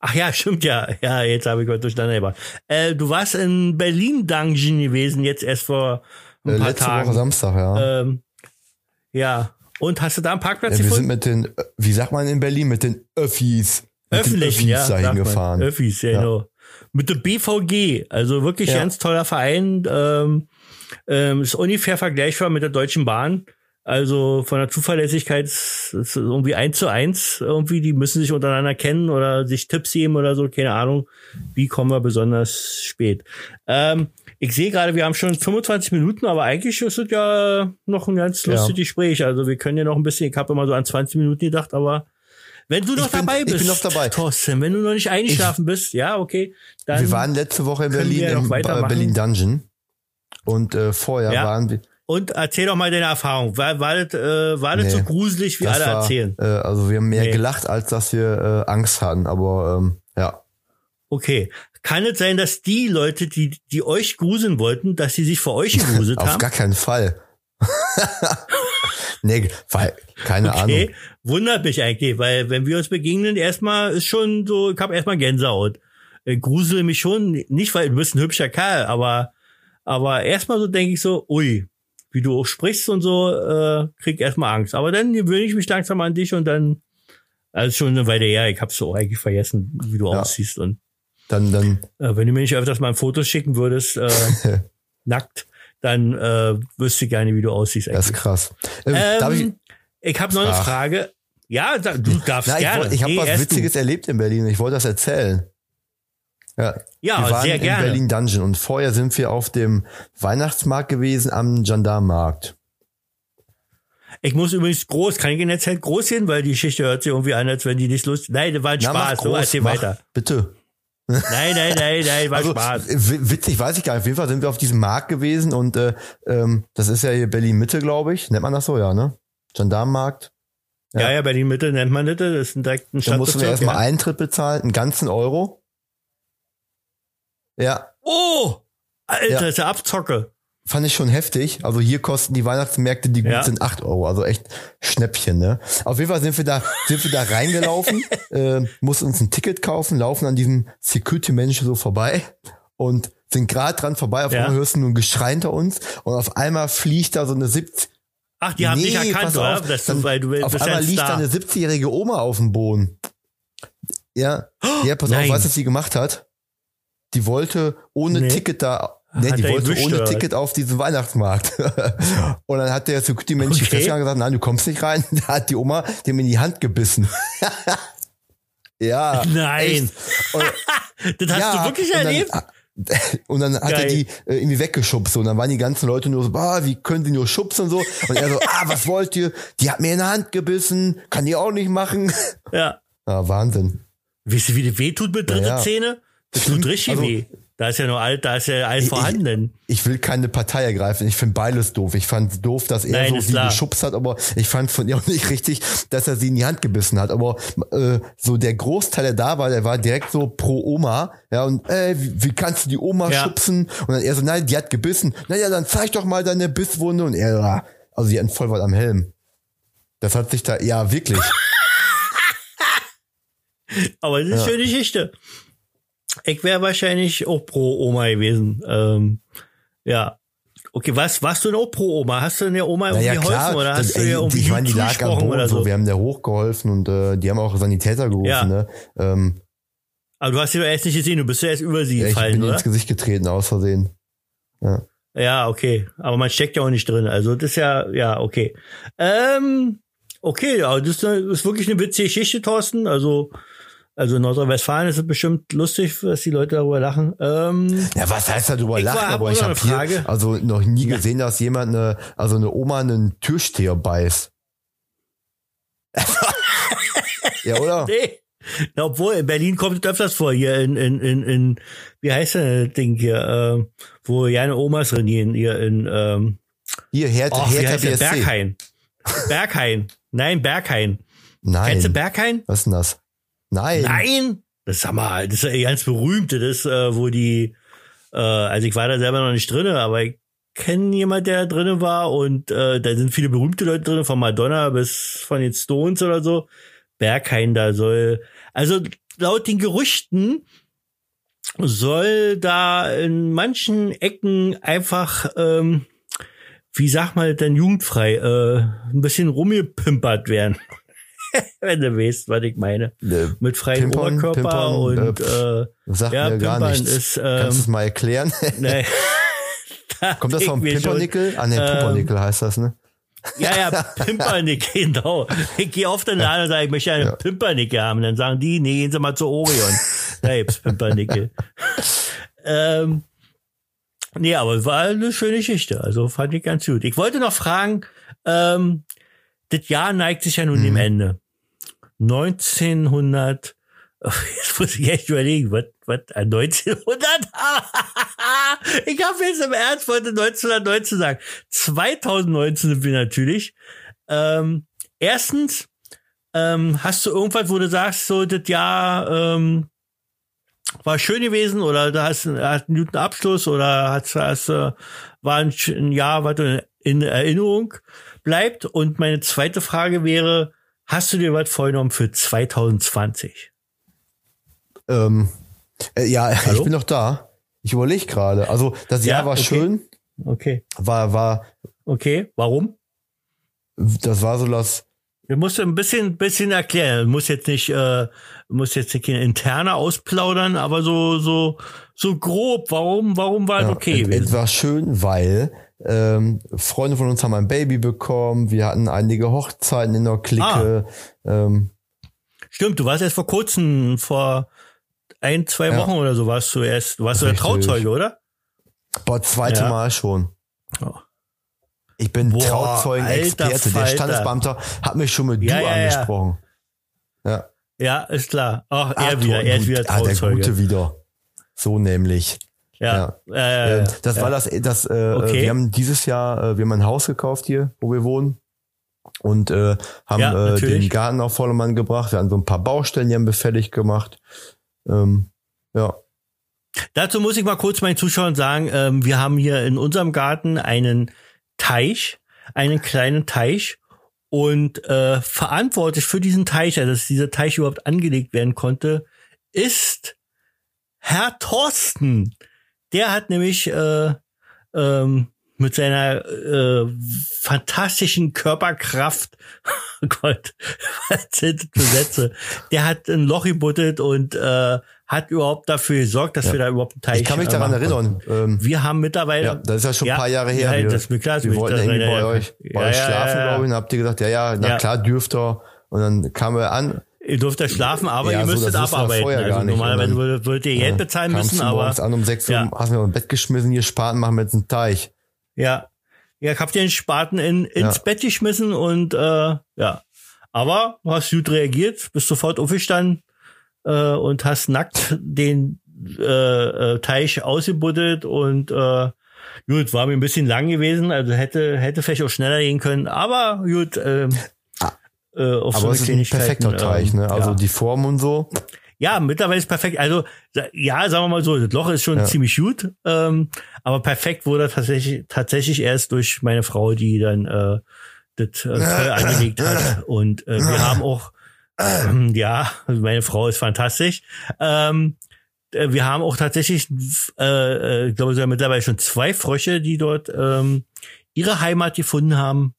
Ach ja, <laughs> stimmt ja. Ja, jetzt habe ich was durcheinander gebracht. Äh, du warst in Berlin Dungeon gewesen, jetzt erst vor ein Äh, paar letzte Tagen. Woche Samstag, ja. Ähm, ja. Und hast du da einen Parkplatz ja wir sind gefunden? mit den, wie sagt man in Berlin, mit den Öffis. Öffentlichen, ja. dahin man. gefahren. Öffis, ja, Ja. genau. Mit der BVG, also wirklich Ja. ganz toller Verein. Ähm, ähm, ist ungefähr vergleichbar mit der Deutschen Bahn. Also von der Zuverlässigkeit ist irgendwie eins zu eins irgendwie. Die müssen sich untereinander kennen oder sich Tipps geben oder so. Keine Ahnung. Wie kommen wir besonders spät? Ähm, ich sehe gerade, wir haben schon 25 Minuten, aber eigentlich ist es ja noch ein ganz Ja. lustiges Gespräch. Also wir können ja noch ein bisschen, ich habe immer so an 20 Minuten gedacht, aber wenn du noch bin- dabei ich bist, bin noch dabei. Thorsten, wenn du noch nicht eingeschlafen bist, ja, okay, dann wir waren letzte Woche in Berlin ja im. Berlin Dungeon. Und äh, vorher Ja. waren wir. Und erzähl doch mal deine Erfahrung. War, war das, äh, war das Nee. so gruselig, wie alle war, erzählen? Äh, also wir haben mehr Nee. gelacht, als dass wir äh, Angst hatten. Aber ähm, ja. Okay. Kann es sein, dass die Leute, die, die euch gruseln wollten, dass sie sich vor euch gegruselt <laughs> Auf haben? gar keinen Fall. <laughs> nee, weil, keine Okay. Ahnung. Wundert mich eigentlich, weil wenn wir uns begegnen, erstmal ist schon so, ich habe erstmal Gänsehaut. Äh, grusel mich schon, nicht weil du bist ein hübscher Kerl, aber, aber erstmal so denke ich so, ui, wie du auch sprichst und so, äh, krieg ich erstmal Angst. Aber dann gewöhne ich mich langsam an dich und dann, also schon eine Weile her, ich hab's so eigentlich vergessen, wie du Ja. aussiehst. Und Dann, dann, äh, wenn du mir nicht öfters mal ein Foto schicken würdest, äh, <laughs> nackt, dann äh, wüsste ich gerne, wie du aussiehst. das ist eigentlich. krass. Ähm, Ähm, darf ich, ich habe noch eine. Frage. Ja, da, du darfst na, ich, gerne. wollt- ich habe was Witziges Du. erlebt in Berlin. Ich wollte das erzählen. Ja, wir Ja, waren sehr in gerne. Berlin Dungeon und vorher sind wir auf dem Weihnachtsmarkt gewesen am Gendarmenmarkt. Ich muss übrigens groß, kann ich Ihnen erzählen, groß hin, weil die Geschichte hört sich irgendwie an, als wenn die nicht lustig. Nein, das war ein Na, Spaß. So, groß, erzähl mach, weiter. Bitte. Nein, nein, nein, nein, war Also, Spaß. witzig, weiß ich gar nicht. Auf jeden Fall sind wir auf diesem Markt gewesen und äh, ähm, das ist ja hier Berlin Mitte, glaube ich. Nennt man das so, ja, ne? Gendarmenmarkt. Ja, ja, Berlin Mitte nennt man das. Das ist ein direkt ein Da mussten wir Stadtbezirk. erstmal Ja. Eintritt bezahlen, einen ganzen Euro. Ja, Oh! Alter, Ja. das ist ja Abzocke. fand ich schon heftig. Also hier kosten die Weihnachtsmärkte, die gut Ja. sind, 8 Euro. Also echt Schnäppchen, ne? Auf jeden Fall sind wir da, sind wir da reingelaufen, <laughs> äh, mussten uns ein Ticket kaufen, laufen an diesem Security-Mensch so vorbei und sind gerade dran vorbei. Auf Ja. einmal hörst du nur ein Geschrei hinter uns und auf einmal fliegt da so eine 70 Ach, die haben dich erkannt, oder? auf, Dass dann du, du auf ja einmal ein liegt da eine 70-jährige Oma auf dem Boden. Ja, ja, pass Nein. auf, weißt du, was sie gemacht hat? Die wollte ohne Nee. Ticket da, nee, Hat die wollte erwischt, ohne? Ticket auf diesen Weihnachtsmarkt. <laughs> und dann hat der Security-Mensch Okay. gesagt, nein, du kommst nicht rein. <laughs> Da hat die Oma dem in die Hand gebissen. <laughs> ja. Nein. Und, Das hast ja, du wirklich und dann- erlebt? Und dann hat er die äh, irgendwie weggeschubst und dann waren die ganzen Leute nur so, ah, wie können die nur schubsen und so. Und er so, ah, was wollt ihr? Die hat mir in die Hand gebissen, kann die auch nicht machen. Ja. Ja, Wahnsinn. Wisst ihr, wie das weh tut mit dritte Ja, ja. Zähne? Das tut richtig Also- weh. Da ist ja nur alt, da ist ja alles Ich- vorhanden. Ich will keine Partei ergreifen. Ich finde beides doof. Ich fand doof, dass er Nein, so sie klar. geschubst hat, aber ich fand von ihr auch <laughs> nicht richtig, dass er sie in die Hand gebissen hat. Aber äh, so der Großteil, der da war, der war direkt so pro Oma. Ja, und äh, wie, wie kannst du die Oma Ja. schubsen? Und dann er so, nein, die hat gebissen. Naja, dann zeig doch mal deine Bisswunde. Und er, ah, also die hatten voll was am Helm. Das hat sich da, ja, wirklich. <laughs> Aber das ist eine schöne Geschichte. Ich wäre wahrscheinlich auch pro Oma gewesen. Ähm, ja. Okay, was, warst du denn auch pro Oma? Hast du denn der Oma irgendwie Naja, geholfen klar. oder hast das, du ihr irgendwie ich meine, die lag am Boden oder so. Wir haben der hochgeholfen und äh, die haben auch Sanitäter gerufen. Ja. Ne? Ähm, Aber du hast sie doch erst nicht gesehen, du bist ja erst über sie ja, ich gefallen, bin ihr oder? ins Gesicht getreten aus Versehen. Ja, okay. Aber man steckt ja auch nicht drin. Also das ist ja, ja, okay. Ähm, okay, aber das ist, eine, das ist wirklich eine witzige Geschichte, Thorsten. Also, also in Nordrhein-Westfalen ist es bestimmt lustig, dass die Leute darüber lachen. Ähm, Ja, was heißt da drüber Ich lachen? Aber ich habe hier also noch nie gesehen, dass jemand eine, also eine Oma einen Türsteher beißt. <laughs> ja, oder? nee. Obwohl, in Berlin kommt es öfters vor, hier in, in, in, in wie heißt denn das Ding hier, ähm, wo ja Omas trainieren, hier in, ähm, Hier, Hertha, oh, Hertha? BSC. Berghain. Berghain. Nein, Berghain. Kennst du Nein. Berghain? Was ist denn das? Nein. Nein! Das sag mal, das ist ja ganz berühmte, das, äh, wo die, äh, also ich war da selber noch nicht drinne, aber ich kenne jemand, der drinne war und äh, da sind viele berühmte Leute drin, von Madonna bis von den Stones oder so. Berghain da soll, also laut den Gerüchten soll da in manchen Ecken einfach, ähm, wie sag mal denn jugendfrei, äh, ein bisschen rumgepimpert werden. <laughs> Wenn du weißt, was ich meine Äh, mit freiem Pimpern, Oberkörper Pimpern, und äh, Sagt ja, mir gar nichts. ist, ähm, Kannst du es mal erklären? <laughs> nee. <laughs> Kommt das vom. Pimpernickel? Ah, ne, Ähm, Pumpernickel heißt das, ne? Ja, ja, Pimpernickel, genau. Ich gehe auf den Laden und sage, ich möchte eine Pimpernickel haben. Dann sagen die, nee, gehen Sie mal zu Orion. Da gibt's Pimpernickel. ähm, nee, aber war eine schöne Geschichte. Also fand ich ganz gut. Ich wollte noch fragen, ähm, das Jahr neigt sich ja nun dem Ende. 1900, <laughs> jetzt muss ich echt überlegen, was, was, äh, 1900? <laughs> ich habe jetzt im Ernst wollte 1919 sagen. 2019 sind wir natürlich. Ähm, erstens, ähm, hast du irgendwas, wo du sagst, so das Jahr ähm, war schön gewesen oder da hast du einen guten Abschluss oder hast, hast äh, war ein, ein Jahr, was in Erinnerung bleibt? Und meine zweite Frage wäre, hast du dir was vorgenommen für 2020? Ähm, äh, ja, <laughs> Hallo? ich bin noch da. Ich überlege gerade. Also das Ja, Jahr war okay. schön, Okay. war, war Okay, warum? Das war so das, Du musst ein bisschen, bisschen erklären. Du musst jetzt nicht, äh, musst jetzt nicht interne ausplaudern, aber so, so, so grob. Warum, warum war es ja, okay es, es gewesen? war schön, weil ähm, Freunde von uns haben ein Baby bekommen. Wir hatten einige Hochzeiten in der Clique. Ähm, Stimmt, du warst erst vor kurzem, vor ein, zwei Ja. Wochen oder so warst du erst, warst du der. Trauzeuge, oder? boah, zweite Ja. Mal schon. Oh. Ich bin Trauzeugen-Experte. Der. Standesbeamter hat mich schon mit Ja, du angesprochen. Ja. Ja, ist klar. Ach, Ah, er wieder, er ist wieder Ah, der Trauzeuge. Gute wieder. So nämlich. Ja. Äh, Äh, das ja. war das, das äh, Okay. wir haben dieses Jahr, äh, wir haben ein Haus gekauft hier, wo wir wohnen. Und äh, haben Ja, äh, den Garten auf Vordermann gebracht. Wir haben so ein paar Baustellen, die haben wir fertig gemacht. Ähm, ja. Dazu muss ich mal kurz meinen Zuschauern sagen, ähm, wir haben hier in unserem Garten einen Teich, einen kleinen Teich und äh, verantwortlich für diesen Teich, also dass dieser Teich überhaupt angelegt werden konnte, ist Herr Thorsten. Der hat nämlich äh, ähm, mit seiner äh, fantastischen Körperkraft, <laughs> oh Gott, <laughs> was sind das für Sätze? Der hat ein Loch gebuddelt und äh, hat überhaupt dafür gesorgt, dass wir da überhaupt einen Teich Ich kann mich daran erinnern. Ähm, wir haben mittlerweile. ja, das ist ja schon ein paar Jahre her. Ja, wir das ist mir klar. wir wollten irgendwie bei euch, bei ja, euch ja, schlafen, ja, ja. glaube ich. Und habt ihr gesagt, ja, ja, na Ja. klar, dürft ihr. Und dann kamen wir an. Ihr dürft ja schlafen, aber Ja, ihr so, müsstet wir abarbeiten. Also gar nicht. normalerweise würdet, würdet ihr Geld bezahlen kamst müssen, aber morgens an um sechs Uhr, Ja. hast mir im Bett geschmissen, hier Spaten machen wir jetzt einen Teich. ja, ja, habt ihr den Spaten in, ins Ja. Bett geschmissen und äh, ja. Aber du hast gut reagiert, bist sofort aufgestanden äh, und hast nackt den äh, äh, Teich ausgebuddelt und äh, gut, war mir ein bisschen lang gewesen, also hätte hätte vielleicht auch schneller gehen können, aber gut. Ähm, <laughs> äh, auf so Aber eine es ist ein perfekter Teich, ähm, ne? Also ja. die Form und so. Ja, mittlerweile ist perfekt. Also ja, sagen wir mal so, das Loch ist schon Ja. ziemlich gut, ähm, aber perfekt wurde tatsächlich tatsächlich erst durch meine Frau, die dann äh, das äh, toll angelegt hat. Und äh, wir haben auch, ähm, ja, meine Frau ist fantastisch. Ähm, äh, wir haben auch tatsächlich, äh, äh, ich glaube, sogar mittlerweile schon zwei Frösche, die dort ähm, ihre Heimat gefunden haben.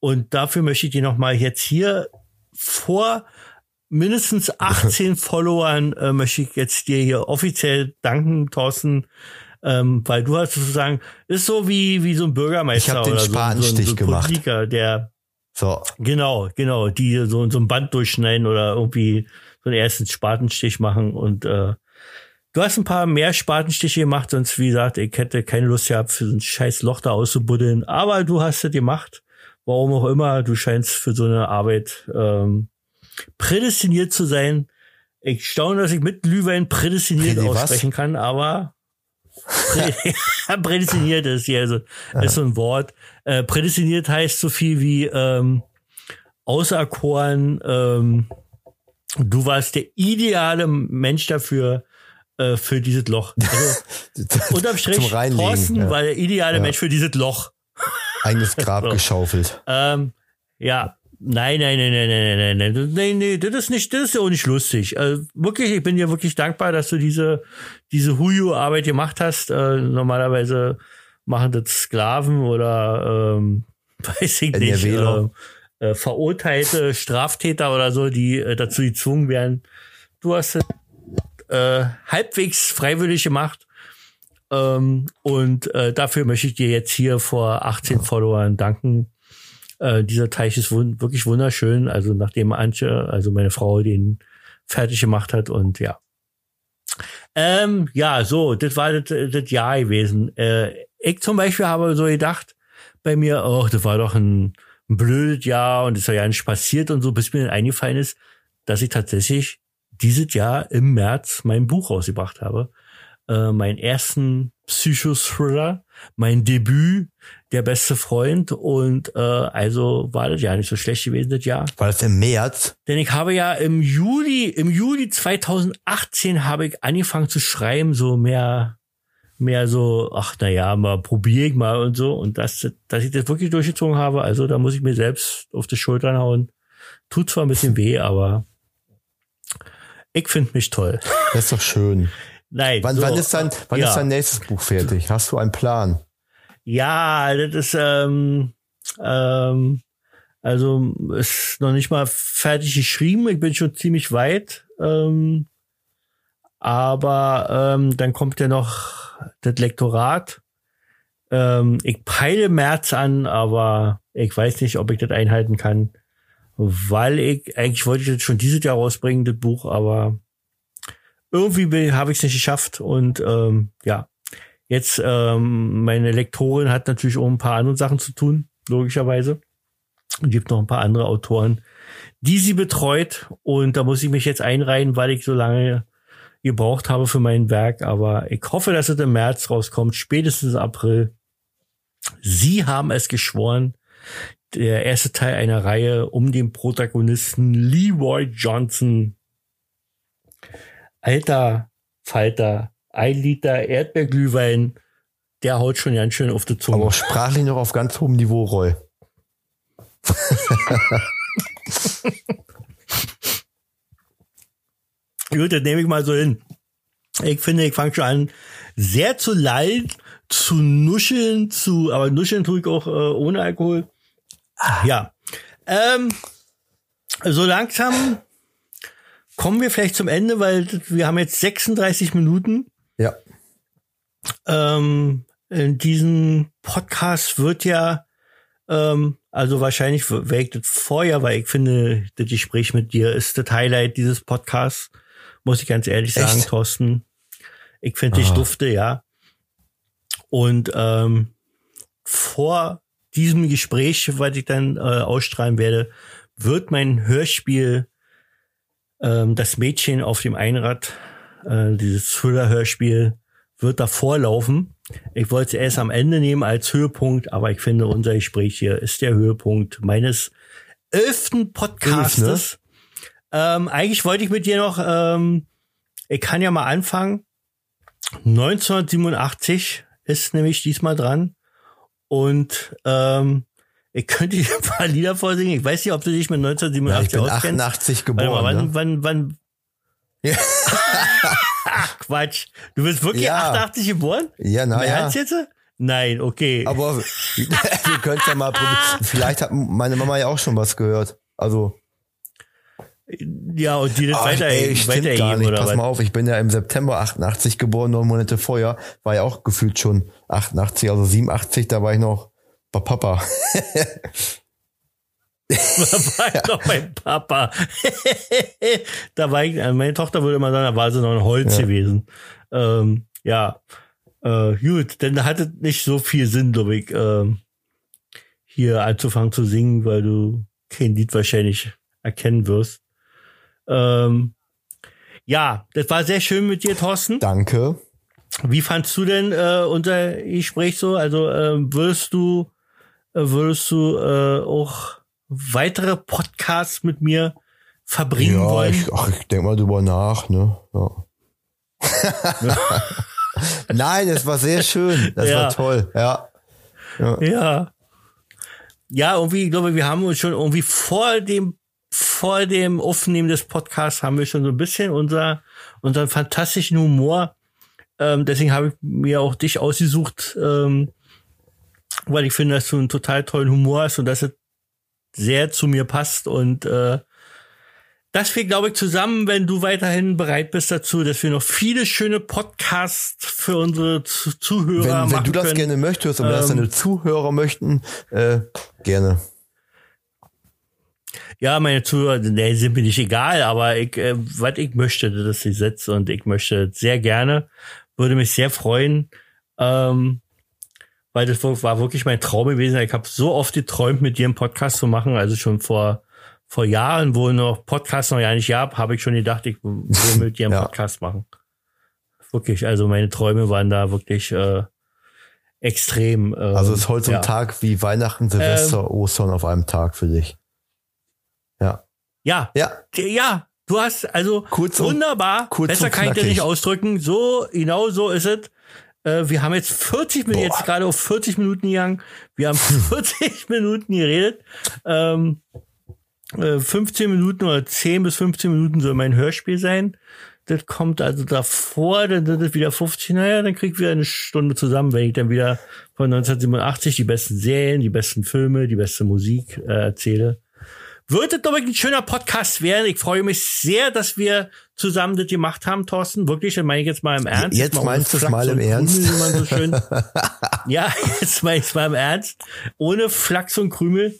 Und dafür möchte ich dir nochmal jetzt hier vor mindestens <laughs> 18 Followern äh, möchte ich jetzt dir hier offiziell danken, Thorsten, ähm, weil du hast sozusagen, ist so wie, wie so ein Bürgermeister Ich hab den so, Spatenstich so, so ein gemacht. Politiker, der, So. genau, genau, die so, so ein Band durchschneiden oder irgendwie so einen ersten Spatenstich machen und äh, Du hast ein paar mehr Spatenstiche gemacht, sonst, wie gesagt, ich hätte keine Lust gehabt, für so ein scheiß Loch da auszubuddeln. Aber du hast es gemacht. Warum auch immer, du scheinst für so eine Arbeit ähm, prädestiniert zu sein. Ich staune, dass ich mit Glühwein prädestiniert Prädi was? aussprechen kann, aber prä- <laughs> prädestiniert ist hier also ist so ein Wort. Äh, prädestiniert heißt so viel wie ähm, auserkoren. Ähm, du warst der ideale Mensch dafür äh, für dieses Loch. Also <laughs> unterm Strich. Thorsten ja. war der ideale Ja. Mensch für dieses Loch. Eigenes Grab <laughs> So. geschaufelt. Ähm, ja, nein, nein, nein, nein, nein, nein, nein, nein, nein, das ist nicht, das ist ja auch nicht lustig. Also wirklich, ich bin dir wirklich dankbar, dass du diese, diese Huyu-Arbeit gemacht hast. Äh, normalerweise machen das Sklaven oder, ähm, <laughs> weiß ich nicht, äh, äh, verurteilte Straftäter oder so, die äh, dazu gezwungen werden. Du hast es äh, halbwegs freiwillig gemacht. Ähm, und äh, dafür möchte ich dir jetzt hier vor 18 Followern danken. Äh, dieser Teich ist wun wirklich wunderschön. Also nachdem Antje, also meine Frau, den fertig gemacht hat und ja. Ähm, ja, so, das war das, Jahr gewesen. Äh, ich zum Beispiel habe so gedacht bei mir, oh, das war doch ein, ein blödes Jahr und es ist ja nicht passiert und so, bis mir dann eingefallen ist, dass ich tatsächlich dieses Jahr im März mein Buch rausgebracht habe. Äh, meinen ersten Psychothriller, mein Debüt, der beste Freund und äh, also war das ja nicht so schlecht gewesen das Jahr. War das im März? Denn ich habe ja im Juli, im Juli 2018 habe ich angefangen zu schreiben, so mehr, mehr so, ach na ja, mal probiere ich mal und so. Und dass, dass ich das wirklich durchgezogen habe, also da muss ich mir selbst auf die Schultern hauen. Tut zwar ein bisschen weh, aber ich finde mich toll. Das ist doch schön. Nein. Wann, so, wann, ist, dein, wann ja. ist dein nächstes Buch fertig? Hast du einen Plan? Ja, das ist ähm, ähm, also ist noch nicht mal fertig geschrieben. Ich bin schon ziemlich weit. Ähm, aber ähm, dann kommt ja noch das Lektorat. Ähm, ich peile März an, aber ich weiß nicht, ob ich das einhalten kann, weil ich eigentlich wollte ich das schon dieses Jahr rausbringen, das Buch, aber irgendwie habe ich es nicht geschafft und ähm, ja, jetzt ähm, meine Lektorin hat natürlich auch ein paar andere Sachen zu tun, logischerweise. Und gibt noch ein paar andere Autoren, die sie betreut und da muss ich mich jetzt einreihen, weil ich so lange gebraucht habe für mein Werk, aber ich hoffe, dass es im März rauskommt, spätestens April. Sie haben es geschworen, der erste Teil einer Reihe um den Protagonisten Leroy Johnson. Alter Falter, ein Liter Erdbeerglühwein, der haut schon ganz schön auf die Zunge. Aber sprachlich noch auf ganz hohem Niveau, Roy. <laughs> Gut, das nehme ich mal so hin. Ich finde, ich fange schon an, sehr zu lallen, zu nuscheln, zu, aber nuscheln tue ich auch äh, ohne Alkohol. Ja. Ähm, so langsam kommen wir vielleicht zum Ende, weil wir haben jetzt 36 Minuten. Ja. Ähm, in diesem Podcast wird ja, ähm, also wahrscheinlich wäre ich das vorher, weil ich finde, das Gespräch mit dir ist das Highlight dieses Podcasts, muss ich ganz ehrlich sagen, Echt? Thorsten. Ich finde dich Ah. dufte, ja. Und ähm, vor diesem Gespräch, was ich dann äh, ausstrahlen werde, wird mein Hörspiel ähm, Das Mädchen auf dem Einrad, äh, dieses Thriller-Hörspiel, wird davor laufen. Ich wollte es erst am Ende nehmen als Höhepunkt, aber ich finde, unser Gespräch hier ist der Höhepunkt meines elften Podcastes. ähm, eigentlich wollte ich mit dir noch, ähm, ich kann ja mal anfangen. 1987 ist nämlich diesmal dran. Und ähm, ich könnte dir ein paar Lieder vorsingen. Ich weiß nicht, ob du dich mit Ja, 1987 ich bin auskennst. 88 Warte geboren. mal, wann, ne? wann, wann? Ja. Ach, Quatsch. Du bist wirklich Ja. 88 geboren? Ja, na Im ja. Ernst jetzt? Nein, okay. Aber <laughs> wir können ja mal probieren. Vielleicht hat meine Mama ja auch schon was gehört. Also, ja, und die das ah, weiter, ey, stimmt gar weitergeben nicht. oder Pass was? mal auf, ich bin ja im September 88 geboren, neun Monate vorher. War ja auch gefühlt schon 88, also 87, da war ich noch <laughs> bei Papa. war ich noch mein Papa. da war ich, äh, meine Tochter würde immer sagen, da war sie noch ein Holz Ja. gewesen. Ähm, ja, äh, gut, denn da hatte nicht so viel Sinn, glaube ich, ähm, hier anzufangen zu singen, weil du kein Lied wahrscheinlich erkennen wirst. Ähm, ja, das war sehr schön mit dir, Thorsten. Danke. Wie fandst du denn äh, unser Gespräch so? Also ähm, würdest du äh, würdest du äh, auch weitere Podcasts mit mir verbringen Ja, wollen? ich, ach, ich denk mal drüber nach, ne? Ja. <laughs> Nein, es war sehr schön. Das Ja. war toll. Ja. Ja. Ja, irgendwie, ich glaube, wir haben uns schon irgendwie vor dem, vor dem Aufnehmen des Podcasts haben wir schon so ein bisschen unser, unseren fantastischen Humor. Ähm, deswegen habe ich mir auch dich ausgesucht, ähm, weil ich finde, dass du einen total tollen Humor hast und dass es sehr zu mir passt und äh, dass wir, glaube ich, zusammen, wenn du weiterhin bereit bist dazu, dass wir noch viele schöne Podcasts für unsere Zu- Zuhörer Wenn, wenn machen du das können. gerne möchtest und wenn das Ähm, deine Zuhörer möchten, äh, gerne. Ja, meine Zuhörer, nee, sind mir nicht egal, aber ich, äh, was ich möchte, das ist die Sitz und ich möchte sehr gerne, würde mich sehr freuen, ähm, weil das war wirklich mein Traum gewesen. Ich habe so oft geträumt, mit dir einen Podcast zu machen, also schon vor vor Jahren, wo noch Podcasts noch ja nicht gab, habe ich schon gedacht, ich will <laughs> mit dir einen Ja. Podcast machen. Wirklich, also meine Träume waren da wirklich äh, extrem. Ähm, Also ist heute so ein. Tag wie Weihnachten, Silvester, Ostern auf einem Tag für dich. Ja. Ja, Ja. Ja, du hast also Kurz und- wunderbar. kurz Besser kann ich dir nicht ausdrücken. So, genau so ist es. Äh, wir haben jetzt 40 Minuten, jetzt gerade auf 40 Minuten gegangen. Wir haben <laughs> 40 Minuten geredet. Ähm, äh, 15 Minuten oder 10 bis 15 Minuten soll mein Hörspiel sein. das kommt also davor, dann sind es wieder 50, naja, dann krieg ich wieder eine Stunde zusammen, wenn ich dann wieder von 1987 die besten Serien, die besten Filme, die beste Musik äh, erzähle. Wird es doch wirklich ein schöner Podcast werden. Ich freue mich sehr, dass wir zusammen das gemacht haben, Thorsten. Wirklich, das meine ich jetzt mal im Ernst. Jetzt mal meinst ohne du's mal im Ernst? Krümel, so <laughs> ja, jetzt meine ich es mal im Ernst. Ohne Flachs und Krümel.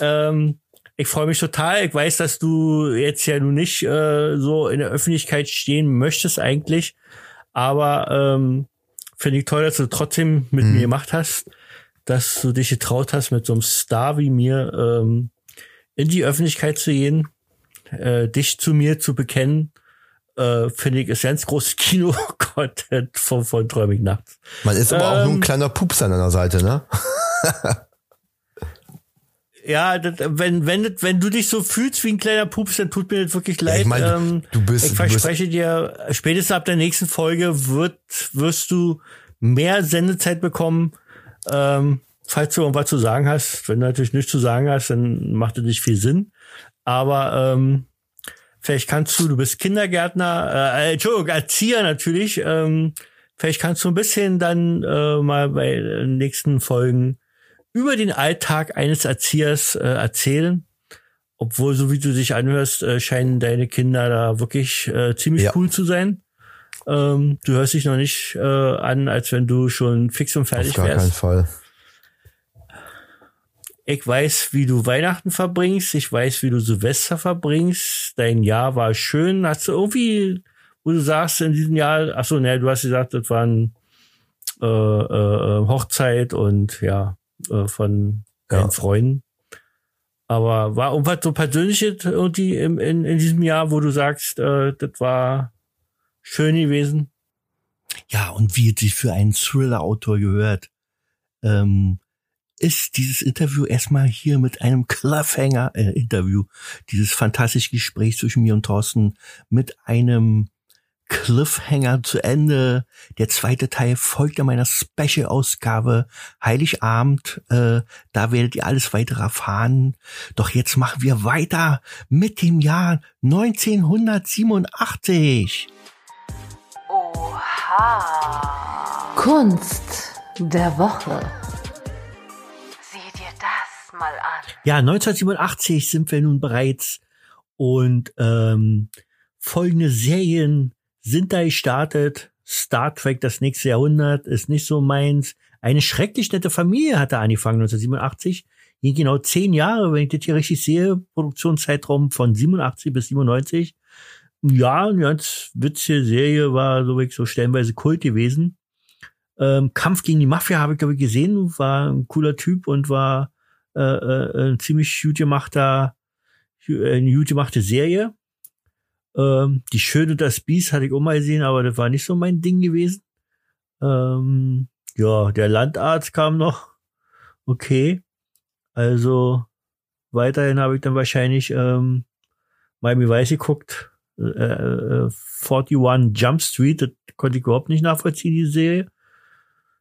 Ähm, ich freue mich total. Ich weiß, dass du jetzt ja nun nicht äh, so in der Öffentlichkeit stehen möchtest eigentlich. Aber ähm, finde ich toll, dass du trotzdem mit mir gemacht hast, dass du dich getraut hast, mit so einem Star wie mir ähm, in die Öffentlichkeit zu gehen, äh, dich zu mir zu bekennen. Äh, finde ich ist ganz großes <laughs> Kino-Content von, von Träumig Nachts. Man ist aber auch nur ein Ähm. kleiner Pups an deiner Seite, ne? <laughs> Ja, das, wenn, wenn, wenn du dich so fühlst wie ein kleiner Pups, dann tut mir das wirklich leid. ich mein, du- ähm, du bist- ich du bist- verspreche dir, spätestens ab der nächsten Folge wird, wirst du mehr Sendezeit bekommen. Ähm, falls du irgendwas zu sagen hast, wenn du natürlich nichts zu sagen hast, dann macht es nicht viel Sinn. Aber ähm, vielleicht kannst du, du bist Kindergärtner, äh, Entschuldigung, Erzieher natürlich. Ähm, vielleicht kannst du ein bisschen dann äh, mal bei den nächsten Folgen über den Alltag eines Erziehers äh, erzählen. Obwohl, so wie du dich anhörst, äh, scheinen deine Kinder da wirklich äh, ziemlich Ja. cool zu sein. Ähm, du hörst dich noch nicht äh, an, als wenn du schon fix und Auf fertig gar keinen wärst. Fall. Ich weiß, wie du Weihnachten verbringst. Ich weiß, wie du Silvester verbringst. Dein Jahr war schön. Hast du irgendwie, wo du sagst, in diesem Jahr, ach so, ne, du hast gesagt, das waren äh, äh, Hochzeit und ja, äh, von deinen Ja. Freunden. Aber war irgendwas so persönliches irgendwie im, in, in diesem Jahr, wo du sagst, äh, das war schön gewesen? Ja, und wie es sich für einen Thriller-Autor gehört, ähm, ist dieses Interview erstmal hier mit einem Cliffhanger, äh, Interview, dieses fantastische Gespräch zwischen mir und Thorsten mit einem Cliffhanger zu Ende. Der zweite Teil folgt ja meiner Special-Ausgabe Heiligabend. Äh, da werdet ihr alles weitere erfahren. Doch jetzt machen wir weiter mit dem Jahr 1987. Oha. Kunst der Woche. Mal an. Ja, 1987 sind wir nun bereits und ähm, folgende Serien sind da gestartet. Star Trek, das nächste Jahrhundert, ist nicht so meins. Eine schrecklich nette Familie hat da angefangen 1987. Ging genau zehn Jahre, wenn ich das hier richtig sehe. Produktionszeitraum von 87 bis 97. Ja, eine ganz witzige Serie, war so so stellenweise Kult gewesen. Ähm, Kampf gegen die Mafia habe ich, glaube ich, gesehen, war ein cooler Typ und war äh, äh, ein ziemlich gut gemachter, äh, eine gut gemachte Serie. Ähm, die Schöne das Biest hatte ich auch mal gesehen, aber das war nicht so mein Ding gewesen. Ähm, ja, der Landarzt kam noch. Okay. Also weiterhin habe ich dann wahrscheinlich ähm, Miami Vice geguckt. Äh, äh, 41 Jump Street, das konnte ich überhaupt nicht nachvollziehen, die Serie.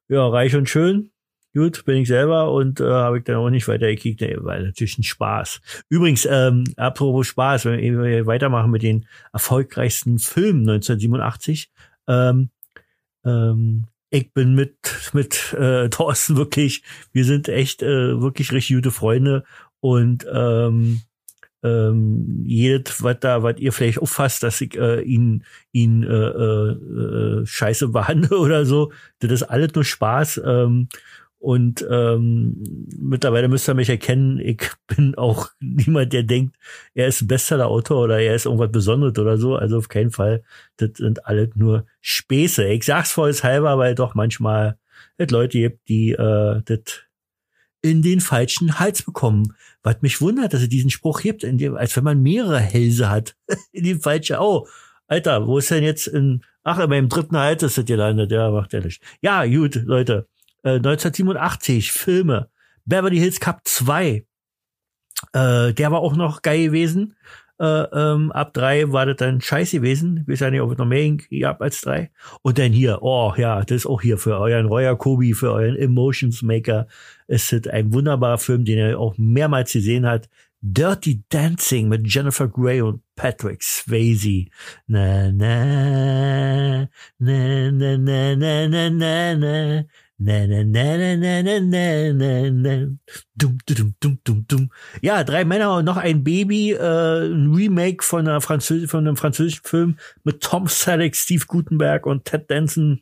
Ja, reich und schön. Gut, bin ich selber und äh, habe ich dann auch nicht weitergekickt, nee, weil natürlich ein Spaß. Übrigens, ähm, apropos Spaß, wenn wir weitermachen mit den erfolgreichsten Filmen 1987, ähm, ähm, ich bin mit mit äh, Thorsten wirklich, wir sind echt äh, wirklich richtig gute Freunde und ähm, ähm, jedes, was da, was ihr vielleicht auffasst, dass ich äh, ihn, ihn äh, äh, äh, scheiße behandle <laughs> oder so, das ist alles nur Spaß. Ähm, und ähm, mittlerweile müsst ihr mich erkennen, ich <laughs> bin auch niemand, der denkt, er ist ein Bestseller-Autor oder er ist irgendwas Besonderes oder so. Also auf keinen Fall. Das sind alles nur Späße. Ich sag's vollshalber, weil doch manchmal es Leute gibt, die äh, das in den falschen Hals bekommen. Was mich wundert, dass es diesen Spruch gibt, dem, als wenn man mehrere Hälse hat. <laughs> in den falschen, oh, Alter, wo ist denn jetzt in, ach, in meinem dritten Hals ist das gelandet, ja, macht nicht. Ja, gut, Leute, äh, 1987, Filme, Beverly Hills Cup 2, äh, der war auch noch geil gewesen. Äh, ähm, ab drei war das dann scheiße gewesen. Ich weiß ja es noch mehr gab als drei. Und dann hier, oh ja, das ist auch hier für euren Royer Kobi, für euren Emotions Maker. Es ist ein wunderbarer Film, den er auch mehrmals gesehen hat. Dirty Dancing mit Jennifer Grey und Patrick Swayze. Na, na, na, na, na, na, na, na, na. Ja, drei Männer und noch ein Baby, äh, ein Remake von, einer Französ von einem französischen Film mit Tom Selleck, Steve Gutenberg und Ted Danson.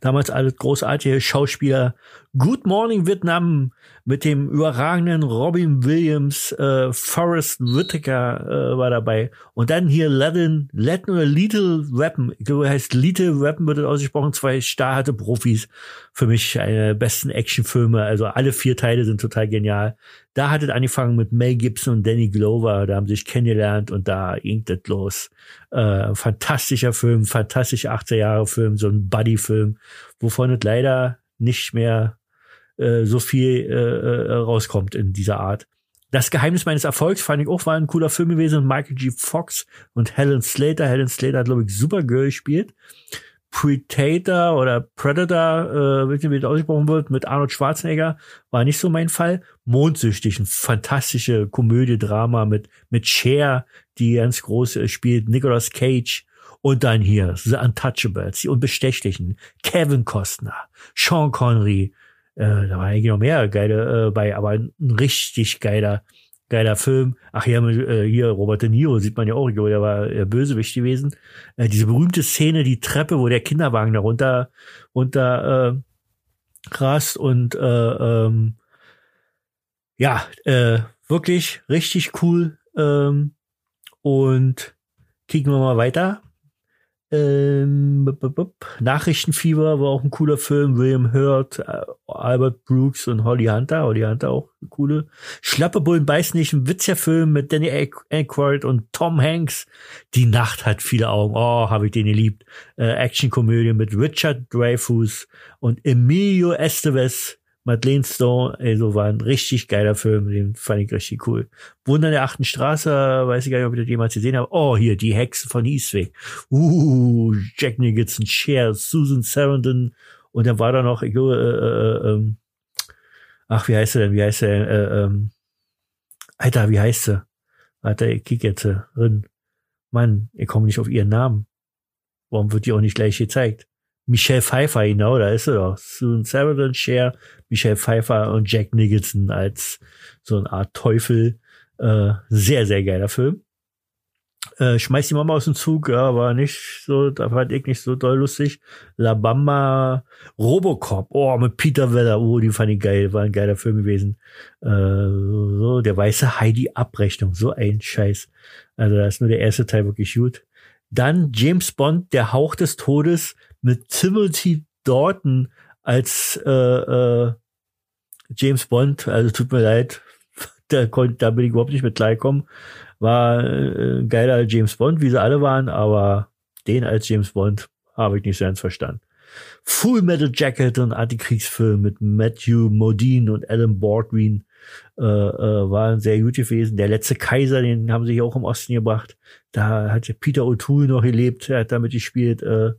Damals alle großartige Schauspieler. Good Morning Vietnam mit dem überragenden Robin Williams, äh, Forrest Whitaker äh, war dabei. Und dann hier Latin, Latin oder Little Weapon, ich glaube, heißt Little Weapon wird ausgesprochen, zwei starke Profis. Für mich eine der besten Actionfilme. Also alle vier Teile sind total genial. Da hat es angefangen mit Mel Gibson und Danny Glover, da haben sie sich kennengelernt und da ging das los. Äh, fantastischer Film, fantastischer 80er Jahre Film, so ein Buddy-Film, wovon es leider nicht mehr äh, so viel äh, äh, rauskommt in dieser Art. Das Geheimnis meines Erfolgs fand ich auch war ein cooler Film gewesen. Michael G. Fox und Helen Slater. Helen Slater hat, glaube ich, Supergirl gespielt. Predator oder Predator, äh, wie das ausgesprochen wird, mit Arnold Schwarzenegger, war nicht so mein Fall. Mondsüchtig, ein fantastische Komödie, Drama mit, mit Cher, die ganz groß äh, spielt, Nicolas Cage. Und dann hier, The Untouchables, die Unbestechlichen, Kevin Costner, Sean Connery, äh, da war eigentlich noch mehr geile äh, bei, aber ein richtig geiler, geiler Film. Ach ja, äh, hier Robert De Niro sieht man ja auch, ich glaube, der war äh, Bösewicht gewesen. Äh, diese berühmte Szene, die Treppe, wo der Kinderwagen da runter, runter äh, rast und äh, ähm, ja, äh, wirklich richtig cool. Ähm, und kicken wir mal weiter. Ähm, Nachrichtenfieber war auch ein cooler Film. William Hurt, äh, Albert Brooks und Holly Hunter. Holly Hunter auch eine coole. Schlappe Bullen beißen nicht. Ein witziger Film mit Danny Aykroyd und Tom Hanks. Die Nacht hat viele Augen. Oh, habe ich den geliebt. Äh, Actionkomödie mit Richard Dreyfuss und Emilio Estevez. Madeleine Stone, also war ein richtig geiler Film, den fand ich richtig cool. Wunder der achten Straße, weiß ich gar nicht, ob ich das jemals gesehen habe. Oh, hier, die Hexe von Eastwick. Uh, Jack Nicholson, Cher, Susan Sarandon und dann war da noch, ich äh, äh, äh, ach, wie heißt er denn, wie heißt er, äh, ähm, Alter, wie heißt sie? Alter, ich kick jetzt drin. Mann, ich komme nicht auf ihren Namen. Warum wird die auch nicht gleich gezeigt? Michelle Pfeiffer, genau, da ist sie doch. Susan Sarandon, Cher, Michelle Pfeiffer und Jack Nicholson als so eine Art Teufel. Äh, sehr, sehr geiler Film. Äh, schmeiß die Mama aus dem Zug, ja, war nicht so, da fand ich nicht so doll lustig. La Bamba, Robocop, oh, mit Peter Weller, oh, die fand ich geil, war ein geiler Film gewesen. Äh, so, der weiße Heidi Abrechnung, so ein Scheiß. Also, da ist nur der erste Teil wirklich gut. Dann James Bond, der Hauch des Todes, mit Timothy Dalton als äh, äh, James Bond, also tut mir leid, <laughs> da, konnte, da bin ich überhaupt nicht mit klargekommen. War äh, geiler James Bond, wie sie alle waren, aber den als James Bond habe ich nicht so ganz verstanden. Full Metal Jacket und Antikriegsfilm mit Matthew Modine und Alan Baldwin äh, äh, waren sehr gut gewesen. Der letzte Kaiser, den haben sie auch im Osten gebracht. Da hat Peter O'Toole noch gelebt, er hat damit gespielt. Äh,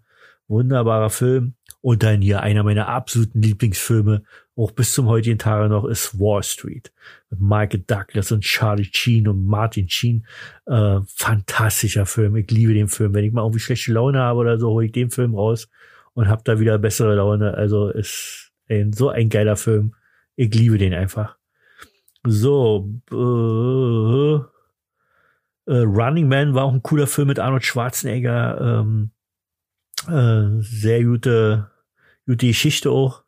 Wunderbarer Film. Und dann hier einer meiner absoluten Lieblingsfilme, auch bis zum heutigen Tage noch, ist Wall Street. Mit Michael Douglas und Charlie Sheen und Martin Sheen. Äh, fantastischer Film. Ich liebe den Film. Wenn ich mal irgendwie schlechte Laune habe oder so, hole ich den Film raus und habe da wieder bessere Laune. Also ist ein, so ein geiler Film. Ich liebe den einfach. So, äh, äh, Running Man war auch ein cooler Film mit Arnold Schwarzenegger. Ähm, äh, sehr gute, gute Geschichte auch,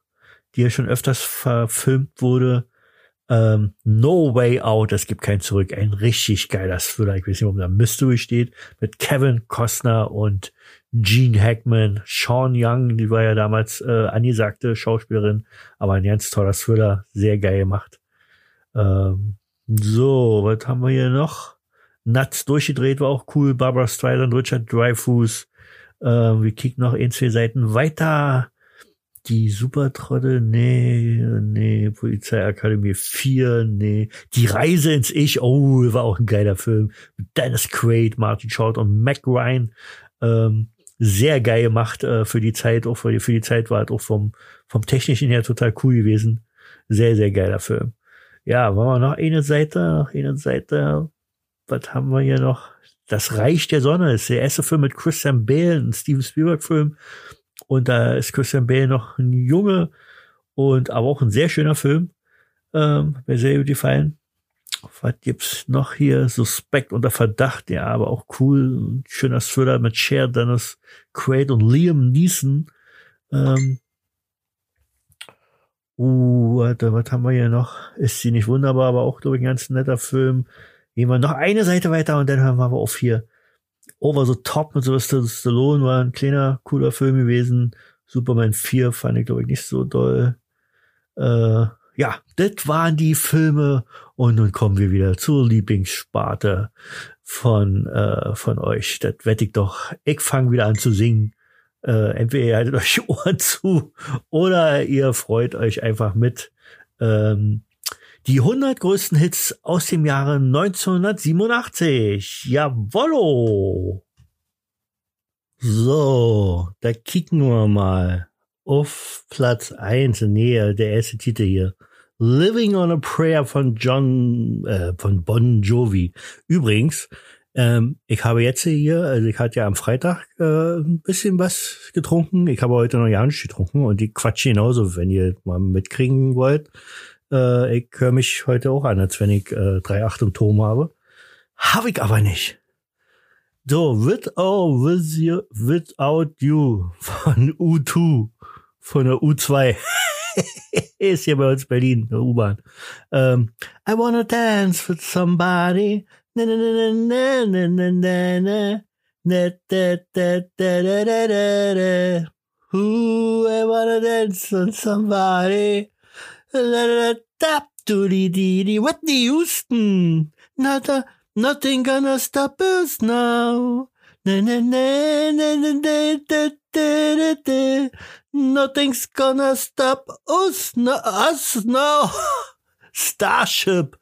die ja schon öfters verfilmt wurde. Ähm, no Way Out, es gibt kein Zurück, ein richtig geiler Thriller, ich weiß nicht, warum da Mystery steht, mit Kevin Costner und Gene Hackman, Sean Young, die war ja damals äh, angesagte Schauspielerin, aber ein ganz toller Thriller, sehr geil gemacht. Ähm, so, was haben wir hier noch? Nuts durchgedreht war auch cool, Barbara Streisand, Richard Dreyfuss, äh, wir kicken noch ein, zwei Seiten weiter. die Supertrottel, nee, nee, Polizeiakademie 4, nee. Die Reise ins Ich, oh, war auch ein geiler Film. Dennis Quaid, Martin Short und Mac Ryan. Ähm, sehr geil gemacht äh, für die Zeit, auch für die, für die Zeit war halt auch vom, vom Technischen her total cool gewesen. Sehr, sehr geiler Film. Ja, wollen wir noch eine Seite, noch eine Seite. Was haben wir hier noch? Das Reich der Sonne ist der erste Film mit Christian Bale, ein Steven Spielberg-Film. Und da ist Christian Bale noch ein Junge und aber auch ein sehr schöner Film. Ähm, mir sehr gut gefallen. Was gibt's noch hier? Suspekt unter Verdacht, ja, aber auch cool. Schöner Thriller mit Cher, Dennis Quaid und Liam Neeson. Ähm, uh, warte, was haben wir hier noch? Ist sie nicht wunderbar, aber auch, glaube ich, ein ganz netter Film. Gehen wir noch eine Seite weiter und dann hören wir auf hier. Over the Top mit Sylvester Stallone war ein kleiner, cooler Film gewesen. Superman 4 fand ich, glaube ich, nicht so doll. Äh, ja, das waren die Filme und nun kommen wir wieder zur Lieblingssparte von, äh, von euch. Das wette ich doch. Ich fange wieder an zu singen. Äh, entweder ihr haltet <laughs> euch Ohren zu oder ihr freut euch einfach mit. Ähm, die 100 größten Hits aus dem Jahre 1987. Jawollo! So, da kicken wir mal auf Platz 1. Nee, der erste Titel hier. Living on a Prayer von John, äh, von Bon Jovi. Übrigens, ähm, ich habe jetzt hier, also ich hatte ja am Freitag äh, ein bisschen was getrunken. Ich habe heute noch ja nicht getrunken und die Quatsch genauso, wenn ihr mal mitkriegen wollt. Äh, ich höre mich heute auch an, als wenn ich äh, 3,8 im Turm habe. Habe ich aber nicht. So, Without, with you, without You von U2, von der U2. <laughs> ist hier bei uns Berlin, der U-Bahn. Ähm, I wanna dance with somebody. Na, na, na, na, na, na, na, na. Da, da, da, da, da, da, da. Who I wanna dance with somebody. Whitney Houston. Nothing gonna stop us now. Nothing's gonna stop us, us now. <laughs> Starship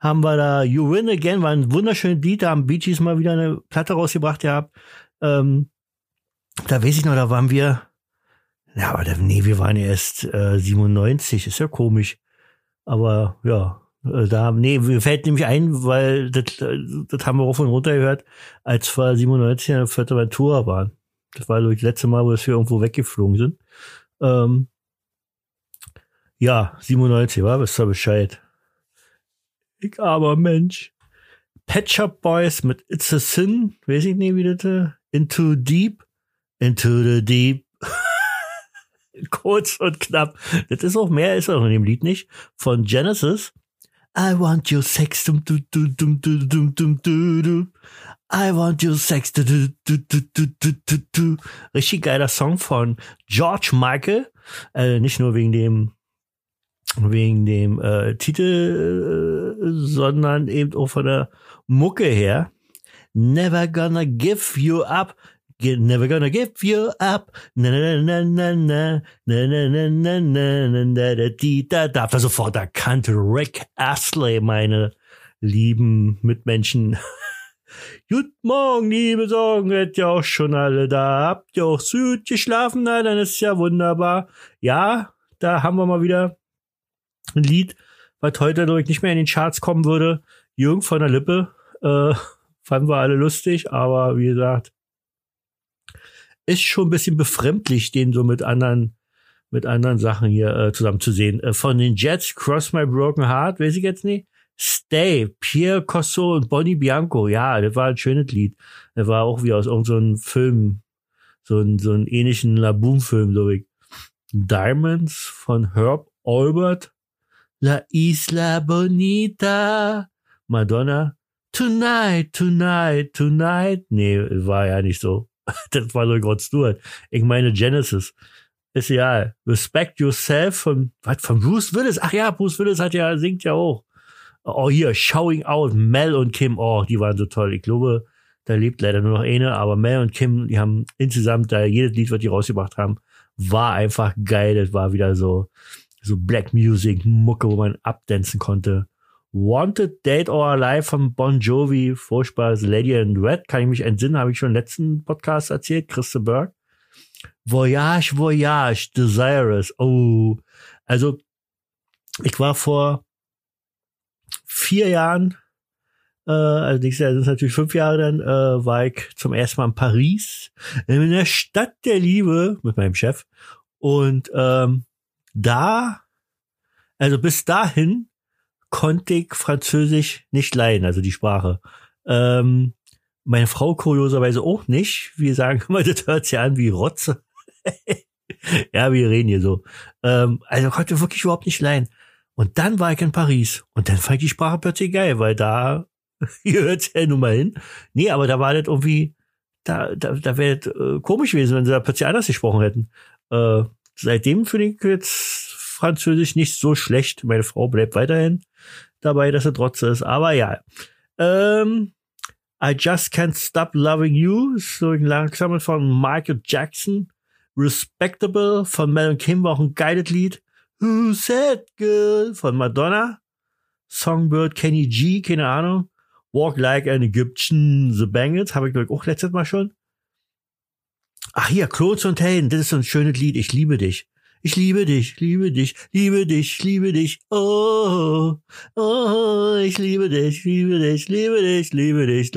haben wir da. You Win Again war ein wunderschöner Lied. Da haben Bee Gees mal wieder eine Platte rausgebracht gehabt. Ähm, da weiß ich noch, da waren wir. Ja, aber nee, wir waren erst äh, 97. Ist ja komisch. Aber ja, äh, da, nee, mir fällt nämlich ein, weil das, äh, das haben wir auch von runter gehört, als wir 97 in der Fuerteventura waren. Das war das letzte Mal, wo wir irgendwo weggeflogen sind. Ähm, ja, 97, war, wisst ihr Bescheid. Ich aber Mensch. Pet Shop Boys mit It's a Sin, weiß ich nicht, wie das, äh, Into Deep, Into the Deep. <laughs> kurz und knapp. Das ist auch mehr, ist auch in dem Lied nicht. Von Genesis. I want your sex. Dum, dum, dum, dum, dum, dum, dum, I want your sex. Du, du, du, du, du, du, du, du. Richtig geiler Song von George Michael. Äh, nicht nur wegen dem wegen dem äh, Titel, äh, sondern eben auch von der Mucke her. Never gonna give you up. Never gonna give you up. Na na na na na na na na na na na na da di da da. Da sofort erkannt Rick Astley, meine lieben Mitmenschen. Guten Morgen, liebe Sorgen, seid ihr auch schon alle da? Habt ihr auch süd geschlafen? Na, dann ist ja wunderbar. Ja, da haben wir mal wieder ein Lied, was heute, ich, nicht mehr in den Charts kommen würde. Jürgen von der Lippe, äh, fanden wir alle lustig, aber wie gesagt, ist schon ein bisschen befremdlich, den so mit anderen, mit anderen Sachen hier äh, zusammen zu sehen. Äh, von den Jets, Cross My Broken Heart, weiß ich jetzt nicht. Stay, Pierre Cosso und Bonnie Bianco. Ja, das war ein schönes Lied. Das war auch wie aus irgendeinem so Film. So ein, so einen ähnlichen Laboom-Film, glaube ich. Diamonds von Herb Albert. La Isla Bonita. Madonna. Tonight, tonight, tonight. Nee, war ja nicht so. <laughs> Das war so Rod Stewart. Ich meine Genesis. Ist ja Respect Yourself von, was, von Bruce Willis. Ach ja, Bruce Willis hat ja, singt ja auch. Oh, hier, Showing Out, Mel und Kim, oh, die waren so toll. Ich glaube, da lebt leider nur noch eine, aber Mel und Kim, die haben insgesamt da jedes Lied, was die rausgebracht haben, war einfach geil. Das war wieder so, so Black Music, Mucke, wo man abdancen konnte. Wanted Date or Alive von Bon Jovi, furchtbar, Lady in Red, kann ich mich entsinnen, habe ich schon im letzten Podcast erzählt, Christa Berg. Voyage, Voyage, Desirous, oh. Also, ich war vor vier Jahren, äh, also nächstes Jahr sind es natürlich fünf Jahre dann, äh, war ich zum ersten Mal in Paris, in der Stadt der Liebe mit meinem Chef. Und ähm, da, also bis dahin konnte ich Französisch nicht leiden, also die Sprache. Ähm, meine Frau kurioserweise auch nicht. Wir sagen immer, <laughs> das hört sich an wie Rotze. <laughs> ja, wir reden hier so. Ähm, also konnte wirklich überhaupt nicht leiden. Und dann war ich in Paris und dann fand ich die Sprache plötzlich geil, weil da, <laughs> ihr hört ja nun mal hin. Nee, aber da war das irgendwie, da, da, da wäre äh, komisch gewesen, wenn sie da plötzlich anders gesprochen hätten. Äh, seitdem finde ich jetzt Französisch nicht so schlecht. Meine Frau bleibt weiterhin dabei, dass er trotz ist. Aber ja. Ähm, I Just Can't Stop Loving You, so ein langsames von Michael Jackson. Respectable von Mel Kim war auch ein geiles Lied. Who Said Girl von Madonna. Songbird Kenny G, keine Ahnung. Walk Like an Egyptian, The Bangles, habe ich glaube auch letztes Mal schon. Ach hier, Clothes und Helden, das ist so ein schönes Lied, ich liebe dich. Ich liebe dich, liebe dich, liebe dich, liebe dich. Oh, oh, ich liebe dich, liebe dich, liebe dich, liebe dich.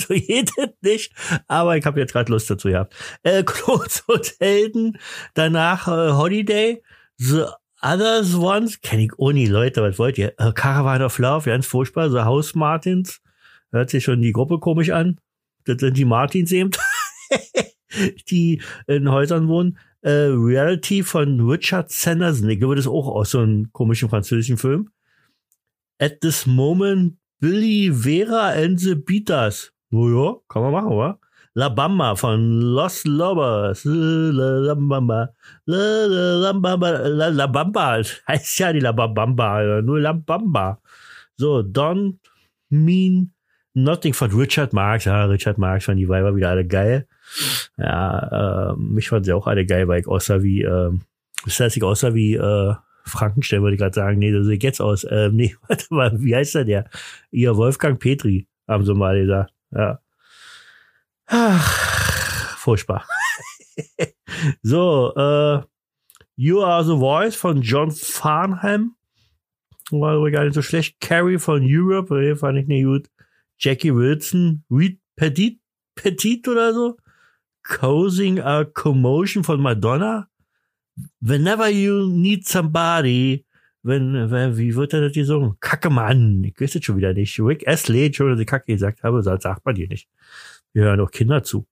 So geht es nicht. Aber ich habe jetzt gerade Lust dazu gehabt. Äh, <laughs> Klotz und Helden. Danach äh, Holiday. The Others Ones. Kenn ich nie, Leute. Was wollt ihr? Äh, Caravan of Love. Ganz furchtbar. The House Martins. Hört sich schon die Gruppe komisch an. Das sind die Martins eben. <laughs> die in Häusern wohnen äh, Reality von Richard Sanderson. Ich glaube, das ist auch aus so einem komischen französischen Film. At this moment, Billy Vera and the Beaters. Naja, kann man machen, oder? La Bamba von Los Lobos. La Bamba. La, Bamba. La, la Bamba. Heißt <laughs> ja die La Bamba. Nur La Bamba. So, Don't Mean Nothing von Richard Marx. Ja, Richard Marx fand die Weiber wieder alle geil. Ja, äh, mich fanden sie auch alle geil, weil ich aussah wie, äh, das heißt, ich aussah wie äh, Frankenstein, würde ich gerade sagen. Nee, das sieht jetzt aus. Äh, nee, <laughs> warte mal, wie heißt der der? Ihr Wolfgang Petri, haben sie mal gesagt. Ja. Ach, furchtbar. <laughs> so, äh, You Are the Voice von John Farnham. War aber gar nicht so schlecht. Carrie von Europe, fand ich nicht gut. Jackie Wilson, Reed Petit, Petit oder so. Causing a Commotion von Madonna. Whenever you need somebody, wenn, wenn wie wird er das gesungen? Kacke Mann, ich es schon wieder nicht. Rick Astley, schon, dass ich Kacke gesagt habe, das sagt man dir nicht. Wir hören auch Kinder zu.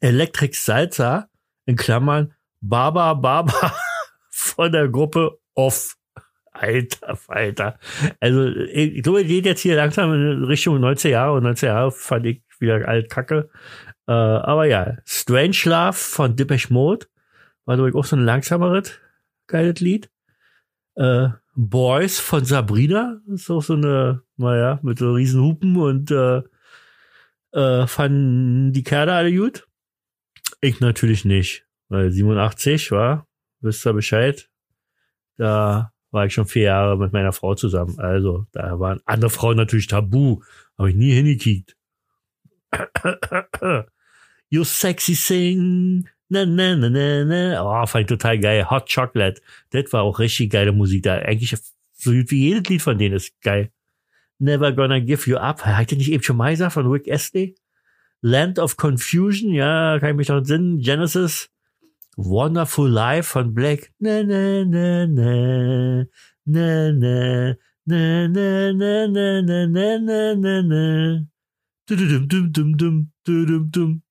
Electric Salsa, in Klammern, Baba Baba <laughs> von der Gruppe Off. Alter, Alter. Also, ich glaube, geht jetzt hier langsam in Richtung 90 Jahre und 90 Jahre fand ich wieder alt Kacke. Äh, aber ja, Strange Love von Depeche Mode war glaube auch so ein langsameres geiles Lied. Äh, Boys von Sabrina ist auch so eine, naja, mit so riesen Hupen und äh, äh, fanden die Kerle alle gut. Ich natürlich nicht, weil 87 war, wisst ihr Bescheid. Da war ich schon vier Jahre mit meiner Frau zusammen. Also da waren andere Frauen natürlich tabu, habe ich nie hingekickt. You sexy sing. Na, na, na, na, na. Oh, fand ich total geil. Hot Chocolate. Das war auch richtig geile Musik da. Eigentlich so gut wie jedes Lied von denen ist geil. Never Gonna Give You Up. Hat ihr nicht eben schon gesagt von Rick Astley? Land of Confusion, ja, kann ich mich noch entsinnen. Genesis. Wonderful Life von Black. Na, na, na, na. Na, na. Na, na, na, na, na, na, na, na, na. Dum, dum, dum, dum, dum, dum.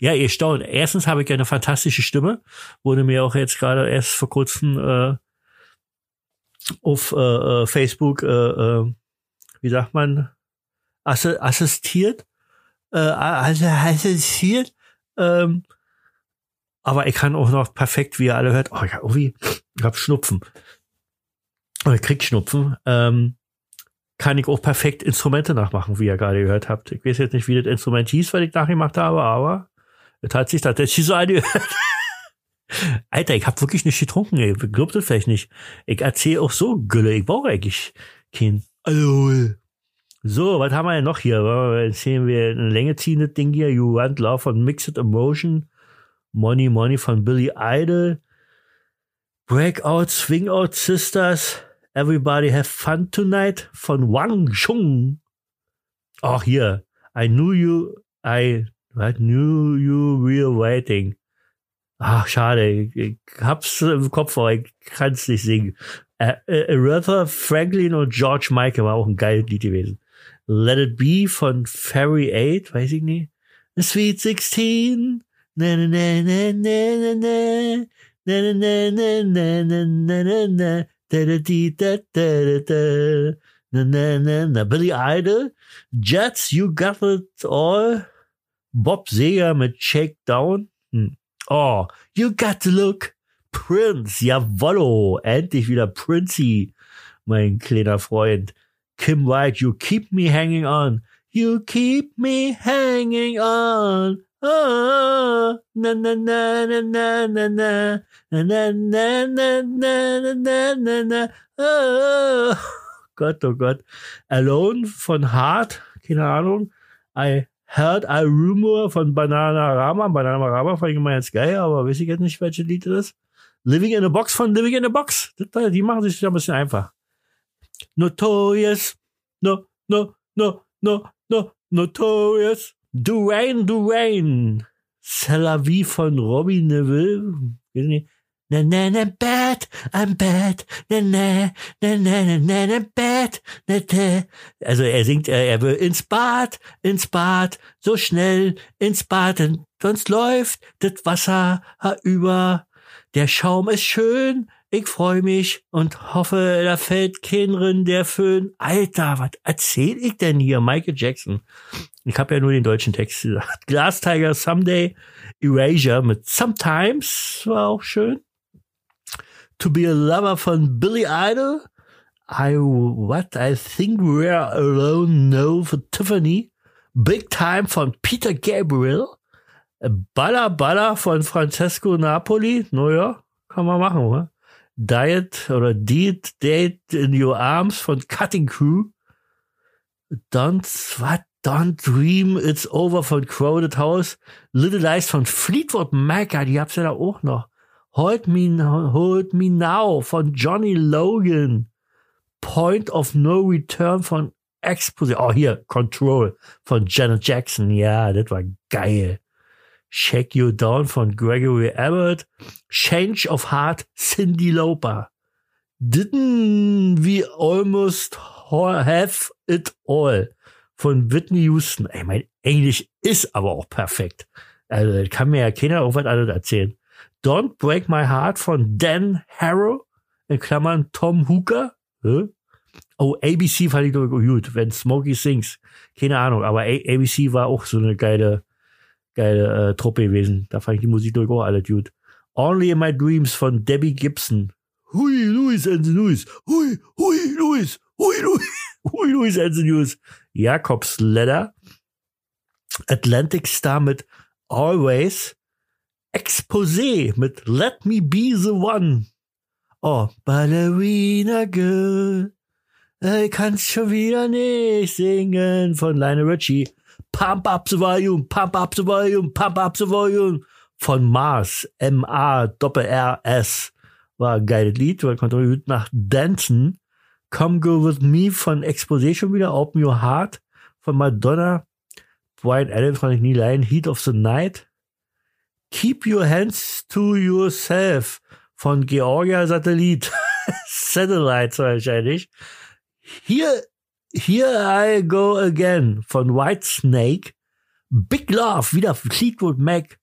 Ja, ihr staunt. Erstens habe ich eine fantastische Stimme. Wurde mir auch jetzt gerade erst vor kurzem äh, auf äh, Facebook, äh, äh, wie sagt man, assistiert. Äh, also assistiert. Ähm, aber ich kann auch noch perfekt, wie ihr alle hört, oh, irgendwie, ich hab Schnupfen. Oder krieg Schnupfen. Ähm, kann ich auch perfekt Instrumente nachmachen, wie ihr gerade gehört habt. Ich weiß jetzt nicht, wie das Instrument hieß, was ich nachgemacht habe, aber es hat sich tatsächlich so angehört. <laughs> Alter, ich hab wirklich nicht getrunken, ey. Glaubt das vielleicht nicht. Ich erzähle auch so Gülle. Ich brauche eigentlich kein Alkohol. So, was haben wir denn noch hier? Erzählen wir eine Länge ziehen, Ding hier. You Want Love von Mixed Emotion. Money Money von Billy Idol. Breakout, Swing Out Sisters. Everybody Have Fun Tonight von Wang Chung. Ach hier. I knew you, I what, knew you were waiting. Ach, schade. Ich, ich hab's im Kopf, aber ich kann's nicht singen. Äh, äh, Aretha Franklin und George Michael war auch ein geiles Lied gewesen. Let It Be von Fairy 8, weiß ich nicht. The Sweet 16. Na, na, na, na, na, na, na. Na, na, na, na, na, na, na, na. Na, na, na, na. Billy Idol. Jets, You Got It All. Bob Seger mit Shakedown. Oh, You Got to Look. Prince, jawollo. Endlich wieder Princey, mein kleiner Freund. Kim White, You Keep Me Hanging On. You keep me hanging on. Oh, na na na na na na na na na na na na na na na oh. Gott, oh Gott. Alone von Hart, keine Ahnung. I heard a rumor von Banana Rama. Banana Rama fand ich immer jetzt geil, aber weiß ich jetzt nicht, welche Lied das ist. Living in a Box von Living in a Box. Die machen sich da ein bisschen einfach. Notorious. No, no, no, no, no, Notorious. Durain, Durain. Salavi von Robbie Neville. Na, na, na, bad, I'm bad, na, na, na, na, na, na, bad, na, na. Also er singt, er, er will ins Bad, ins Bad, so schnell ins Bad, denn sonst läuft das Wasser über. Der Schaum ist schön, ich freue mich und hoffe, da fällt kein Rin der Föhn. Alter, was erzähl ich denn hier? Michael Jackson. Ich habe ja nur den deutschen Text gesagt. <laughs> Glass Tiger Someday, Erasure mit Sometimes war auch schön. To be a lover von Billy Idol. I what I think we're alone no for Tiffany. Big Time von Peter Gabriel. Baller Baller von Francesco Napoli. Naja, kann man machen, oder? Diet oder Deed Date in Your Arms von Cutting Crew. Don't, what? Don't Dream It's Over von Crowded House. Little Lies von Fleetwood Mac, die hab's ja da auch noch. Hold Me, Hold Me Now von Johnny Logan. Point of No Return von Exposition. Oh, hier, Control von Janet Jackson. Ja, das war geil. Shake You Down von Gregory Abbott. Change of Heart, Cindy Lauper. Didn't we almost have it all? Von Whitney Houston. Ey, mein Englisch ist aber auch perfekt. Also, kann mir ja keiner irgendwas anderes erzählen. Don't Break My Heart von Dan Harrow. In Klammern Tom Hooker. Oh, ABC fand ich doch gut, wenn Smokey sings. Keine Ahnung, aber ABC war auch so eine geile, geile äh, Truppe gewesen. Da fand ich die Musik doch auch alle gut. Only in My Dreams von Debbie Gibson. Hui, Louis and the News. Hui, hui, Louis. Hui, Louis. <laughs> Hui, Louis and the News. Jakobs Ladder. Atlantic Star mit Always. Exposé mit Let Me Be the One. Oh, Ballerina Girl. Ich kann's schon wieder nicht singen von Lionel Richie. Pump up the volume, pump up the volume, pump up the volume von Mars. M-A-R-S. War ein geiles Lied, weil konnte man gut nach Dancen. Come Go With Me von Exposé schon wieder. Open Your Heart von Madonna. Brian Adams fand ich nie leiden. Heat of the Night. Keep Your Hands to Yourself von Georgia Satellit. <laughs> Satellites wahrscheinlich. Here, Here I Go Again von White Snake. Big Love, wieder Fleetwood Mac.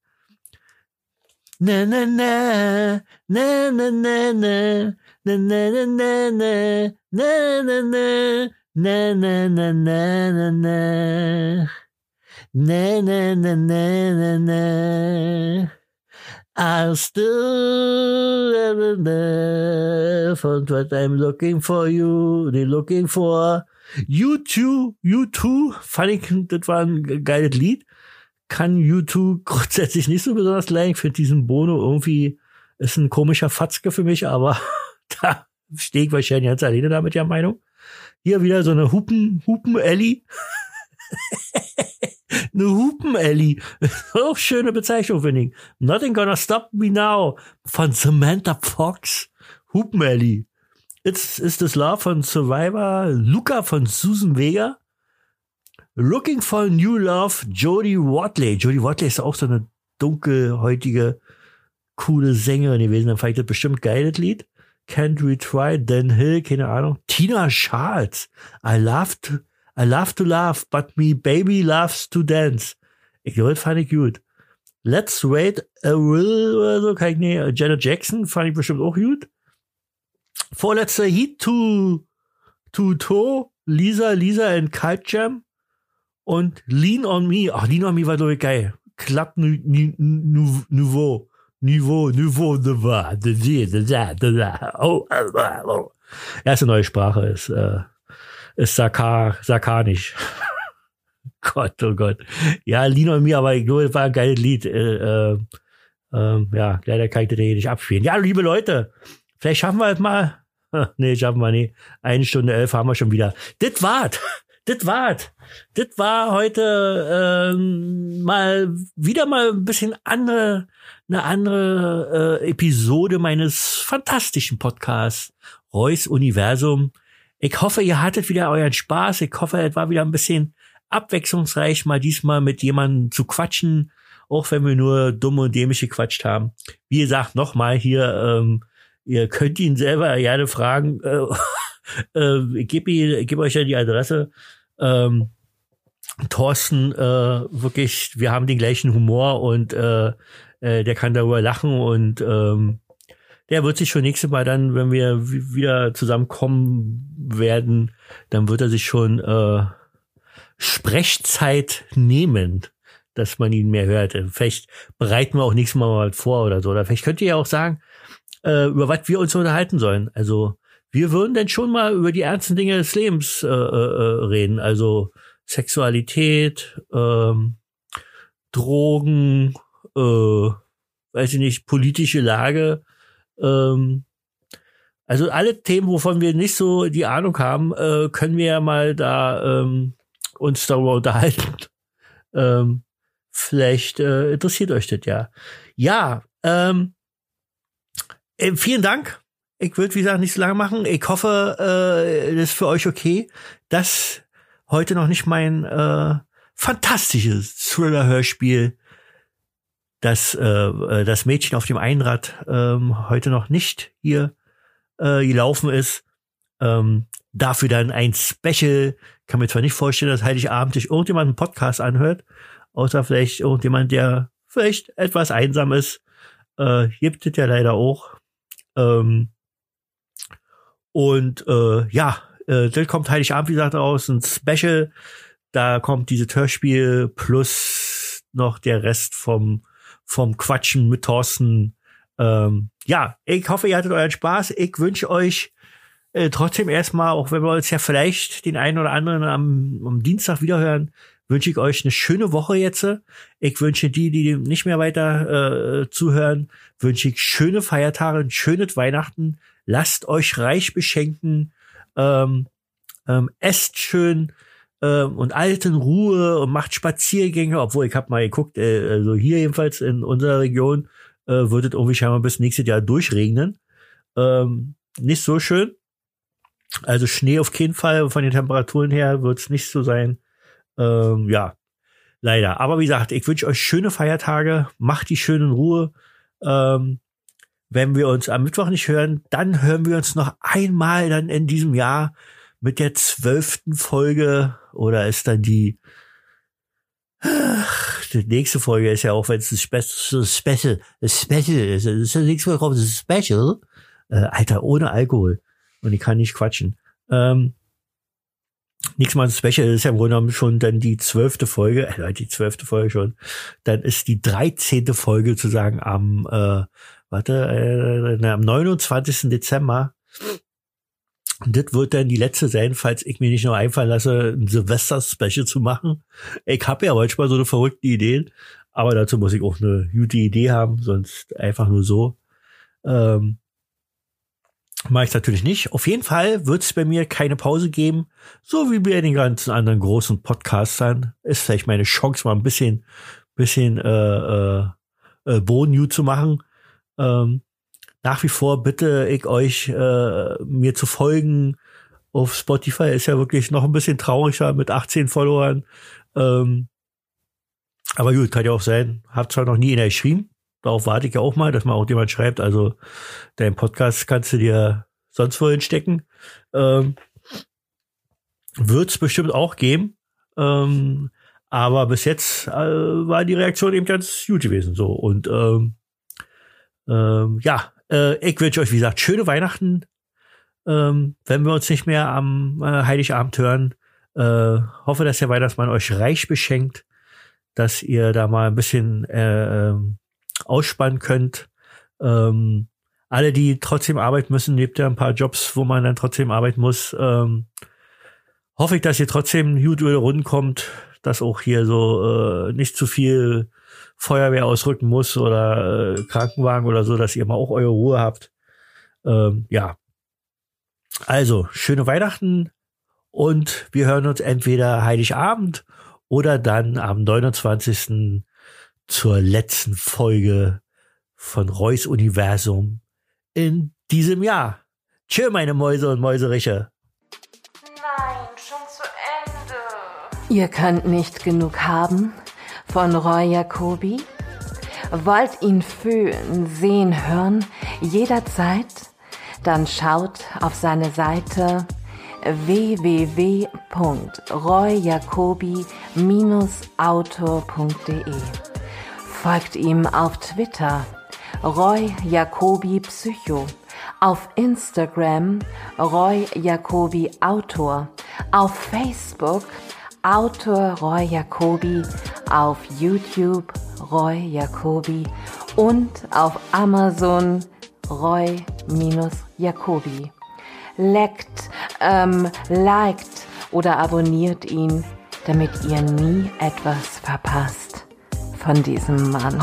Na na na, na na na na, na na na na na, na na na, na na na na na na. Na na na na na na. I'll still have enough of what I'm looking for you, they're looking for. U2, U2, fand ich, das war ein geiles Lied. Kann U2 <laughs> grundsätzlich nicht so besonders leiden. Ich finde diesen Bono irgendwie, ist ein komischer Fatzke für mich, aber <laughs> da stehe ich wahrscheinlich ganz alleine da mit der Meinung. Hier wieder so eine Hupen, Hupen-Ellie. <laughs> eine Hupen-Ellie. Auch schöne Bezeichnung, finde ich. Nothing gonna stop me now. Von Samantha Fox. Hupen-Ellie. It's, is this love von Survivor. Luca von Susan Vega. Looking for new love. Jodie Watley. Jodie Watley ist auch so eine dunkelhäutige, coole Sängerin gewesen. Dann fand ich das bestimmt geiles Lied. Can't Retry, Dan Hill, keine Ahnung. Tina Charles. I love to, I love to laugh, but me baby loves to dance. Ich glaube, das fand ich gut. Let's wait a will oder so, kann ich nicht. Janet Jackson fand ich bestimmt auch gut. Vorletzter Heat to, to to, Lisa, Lisa and Kite Jam und Lean on Me. Ach, Lean on Me war glaube ich geil. Club Nouveau. Niveau, Niveau, Niveau, oh, oh. Erste neue Sprache ist, äh, ist Sakar, Sakanisch. <laughs> Gott, oh Gott. Ja, Lino und mir, aber ich glaube, das war ein geiles Lied. Äh, äh, äh, ja, leider kann ich das hier nicht abspielen. Ja, liebe Leute, vielleicht schaffen wir es mal. <laughs> nee, schaffen wir nicht. Eine Stunde elf haben wir schon wieder. Das war's. Das war's. Das war heute ähm, mal wieder mal ein bisschen andere eine andere äh, Episode meines fantastischen Podcasts Reus Universum. Ich hoffe, ihr hattet wieder euren Spaß. Ich hoffe, es war wieder ein bisschen abwechslungsreich, mal diesmal mit jemandem zu quatschen, auch wenn wir nur dumm und dämlich gequatscht haben. Wie gesagt, nochmal hier, ähm, ihr könnt ihn selber gerne fragen. Äh, <laughs> äh, ich gebe geb euch ja die Adresse. Ähm, Thorsten, äh, wirklich, wir haben den gleichen Humor und äh, äh, der kann darüber lachen und ähm, der wird sich schon nächstes Mal dann, wenn wir wieder zusammenkommen werden, dann wird er sich schon äh, Sprechzeit nehmen, dass man ihn mehr hört. Vielleicht bereiten wir auch nächstes Mal mal vor oder so. Oder vielleicht könnt ihr ja auch sagen, äh, über was wir uns unterhalten sollen. Also wir würden denn schon mal über die ernsten Dinge des Lebens äh, äh, äh reden. Also Sexualität, ähm, Drogen, äh, weiß ich nicht, politische Lage. Ähm, also alle Themen, wovon wir nicht so die Ahnung haben, äh, können wir ja mal da ähm, uns darüber unterhalten. Ähm, vielleicht äh, interessiert euch das ja. Ja, ähm, äh, vielen Dank. Ich würde, wie gesagt, nicht so lange machen. Ich hoffe, äh, das ist für euch okay, dass heute noch nicht mein äh, fantastisches Thriller-Hörspiel dass äh, äh, das Mädchen auf dem Einrad ähm, heute noch nicht hier äh, gelaufen ist. Ähm, dafür dann ein Special. Kann mir zwar nicht vorstellen, dass Heiligabend sich irgendjemand einen Podcast anhört, außer vielleicht irgendjemand, der vielleicht etwas einsam ist. Äh, gibt es ja leider auch. Ähm, und äh, ja, äh, dann kommt Heiligabend, wie gesagt, raus, ein Special. Da kommt dieses Hörspiel plus noch der Rest vom vom Quatschen mit Thorsten. Ähm, ja, ich hoffe, ihr hattet euren Spaß. Ich wünsche euch äh, trotzdem erstmal, auch wenn wir uns ja vielleicht den einen oder anderen am, am Dienstag wiederhören, wünsche ich euch eine schöne Woche jetzt. Ich wünsche die, die nicht mehr weiter äh, zuhören, wünsche ich schöne Feiertage, ein schönes Weihnachten. Lasst euch reich beschenken. Ähm, ähm, esst schön, äh, und alt in Ruhe und macht Spaziergänge, obwohl ich habe mal geguckt, äh, also hier jedenfalls in unserer Region äh, wird es irgendwie scheinbar bis nächstes Jahr durchregnen. Ähm, nicht so schön. Also Schnee auf keinen Fall. Von den Temperaturen her wird es nicht so sein. Ähm, ja, leider. Aber wie gesagt, ich wünsche euch schöne Feiertage. Macht die schön in Ruhe. Ähm, wenn wir uns am Mittwoch nicht hören, dann hören wir uns noch einmal dann in diesem Jahr mit der zwölften Folge oder ist dann die Ach, die nächste Folge ist ja auch, wenn es ein Special, Special, Special ist. Ist ja nichts mehr drauf, das ist Special. Äh, Alter, ohne Alkohol. Und ich kann nicht quatschen. Ähm, Nichts mal Special ist ja im Grunde genommen schon dann die zwölfte Folge, äh, die zwölfte Folge schon. Dann ist die dreizehnte Folge zu sagen am, äh, warte, äh, am 29. Dezember das wird dann die letzte sein, falls ich mir nicht noch einfallen lasse, ein Silvester-Special zu machen. Ich habe ja manchmal so eine verrückte Idee, aber dazu muss ich auch eine gute Idee haben, sonst einfach nur so. Ähm, Mache ich natürlich nicht. Auf jeden Fall wird es bei mir keine Pause geben, so wie bei den ganzen anderen großen Podcastern. Ist vielleicht meine Chance, mal ein bisschen, bisschen äh, äh, äh, Boden zu machen. Ähm, nach wie vor bitte ich euch, äh, mir zu folgen. Auf Spotify ist ja wirklich noch ein bisschen trauriger mit 18 Followern. Ähm, aber gut, kann ja auch sein. Hab zwar noch nie einer geschrieben. Darauf warte ich ja auch mal, dass mal auch jemand schreibt. Also dein Podcast kannst du dir sonst wohin stecken. Ähm, Wird es bestimmt auch geben. Ähm, aber bis jetzt äh, war die Reaktion eben ganz gut gewesen. So und ähm, ähm, ja, äh, ich wünsche euch, wie gesagt, schöne Weihnachten. Ähm, wenn wir uns nicht mehr am äh, Heiligabend hören, äh, hoffe, dass der Weihnachtsmann euch reich beschenkt, dass ihr da mal ein bisschen äh, ähm, ausspannen könnt. Ähm, alle, die trotzdem arbeiten müssen, lebt ja ein paar Jobs, wo man dann trotzdem arbeiten muss. Ähm, hoffe ich, dass ihr trotzdem gut über die Runden kommt, dass auch hier so äh, nicht zu viel Feuerwehr ausrücken muss oder äh, Krankenwagen oder so, dass ihr mal auch eure Ruhe habt. Ähm, ja. Also, schöne Weihnachten und wir hören uns entweder Heiligabend oder dann am 29. zur letzten Folge von Reus Universum in diesem Jahr. Tschö, meine Mäuse und Mäuseriche. Nein, schon zu Ende. Ihr könnt nicht genug haben von Roy Jacobi? Wollt ihn fühlen, sehen, hören, jederzeit? Dann schaut auf seine Seite www.royjacobi-autor.de. Folgt ihm auf Twitter Roy Jacobi Psycho, auf Instagram Roy Jacobi Autor, auf Facebook Autor Roy Jacobi, auf YouTube Roy Jacobi. Und auf Amazon Roy-Jacobi. Leckt, ähm, liked oder abonniert ihn, damit ihr nie etwas verpasst von diesem Mann.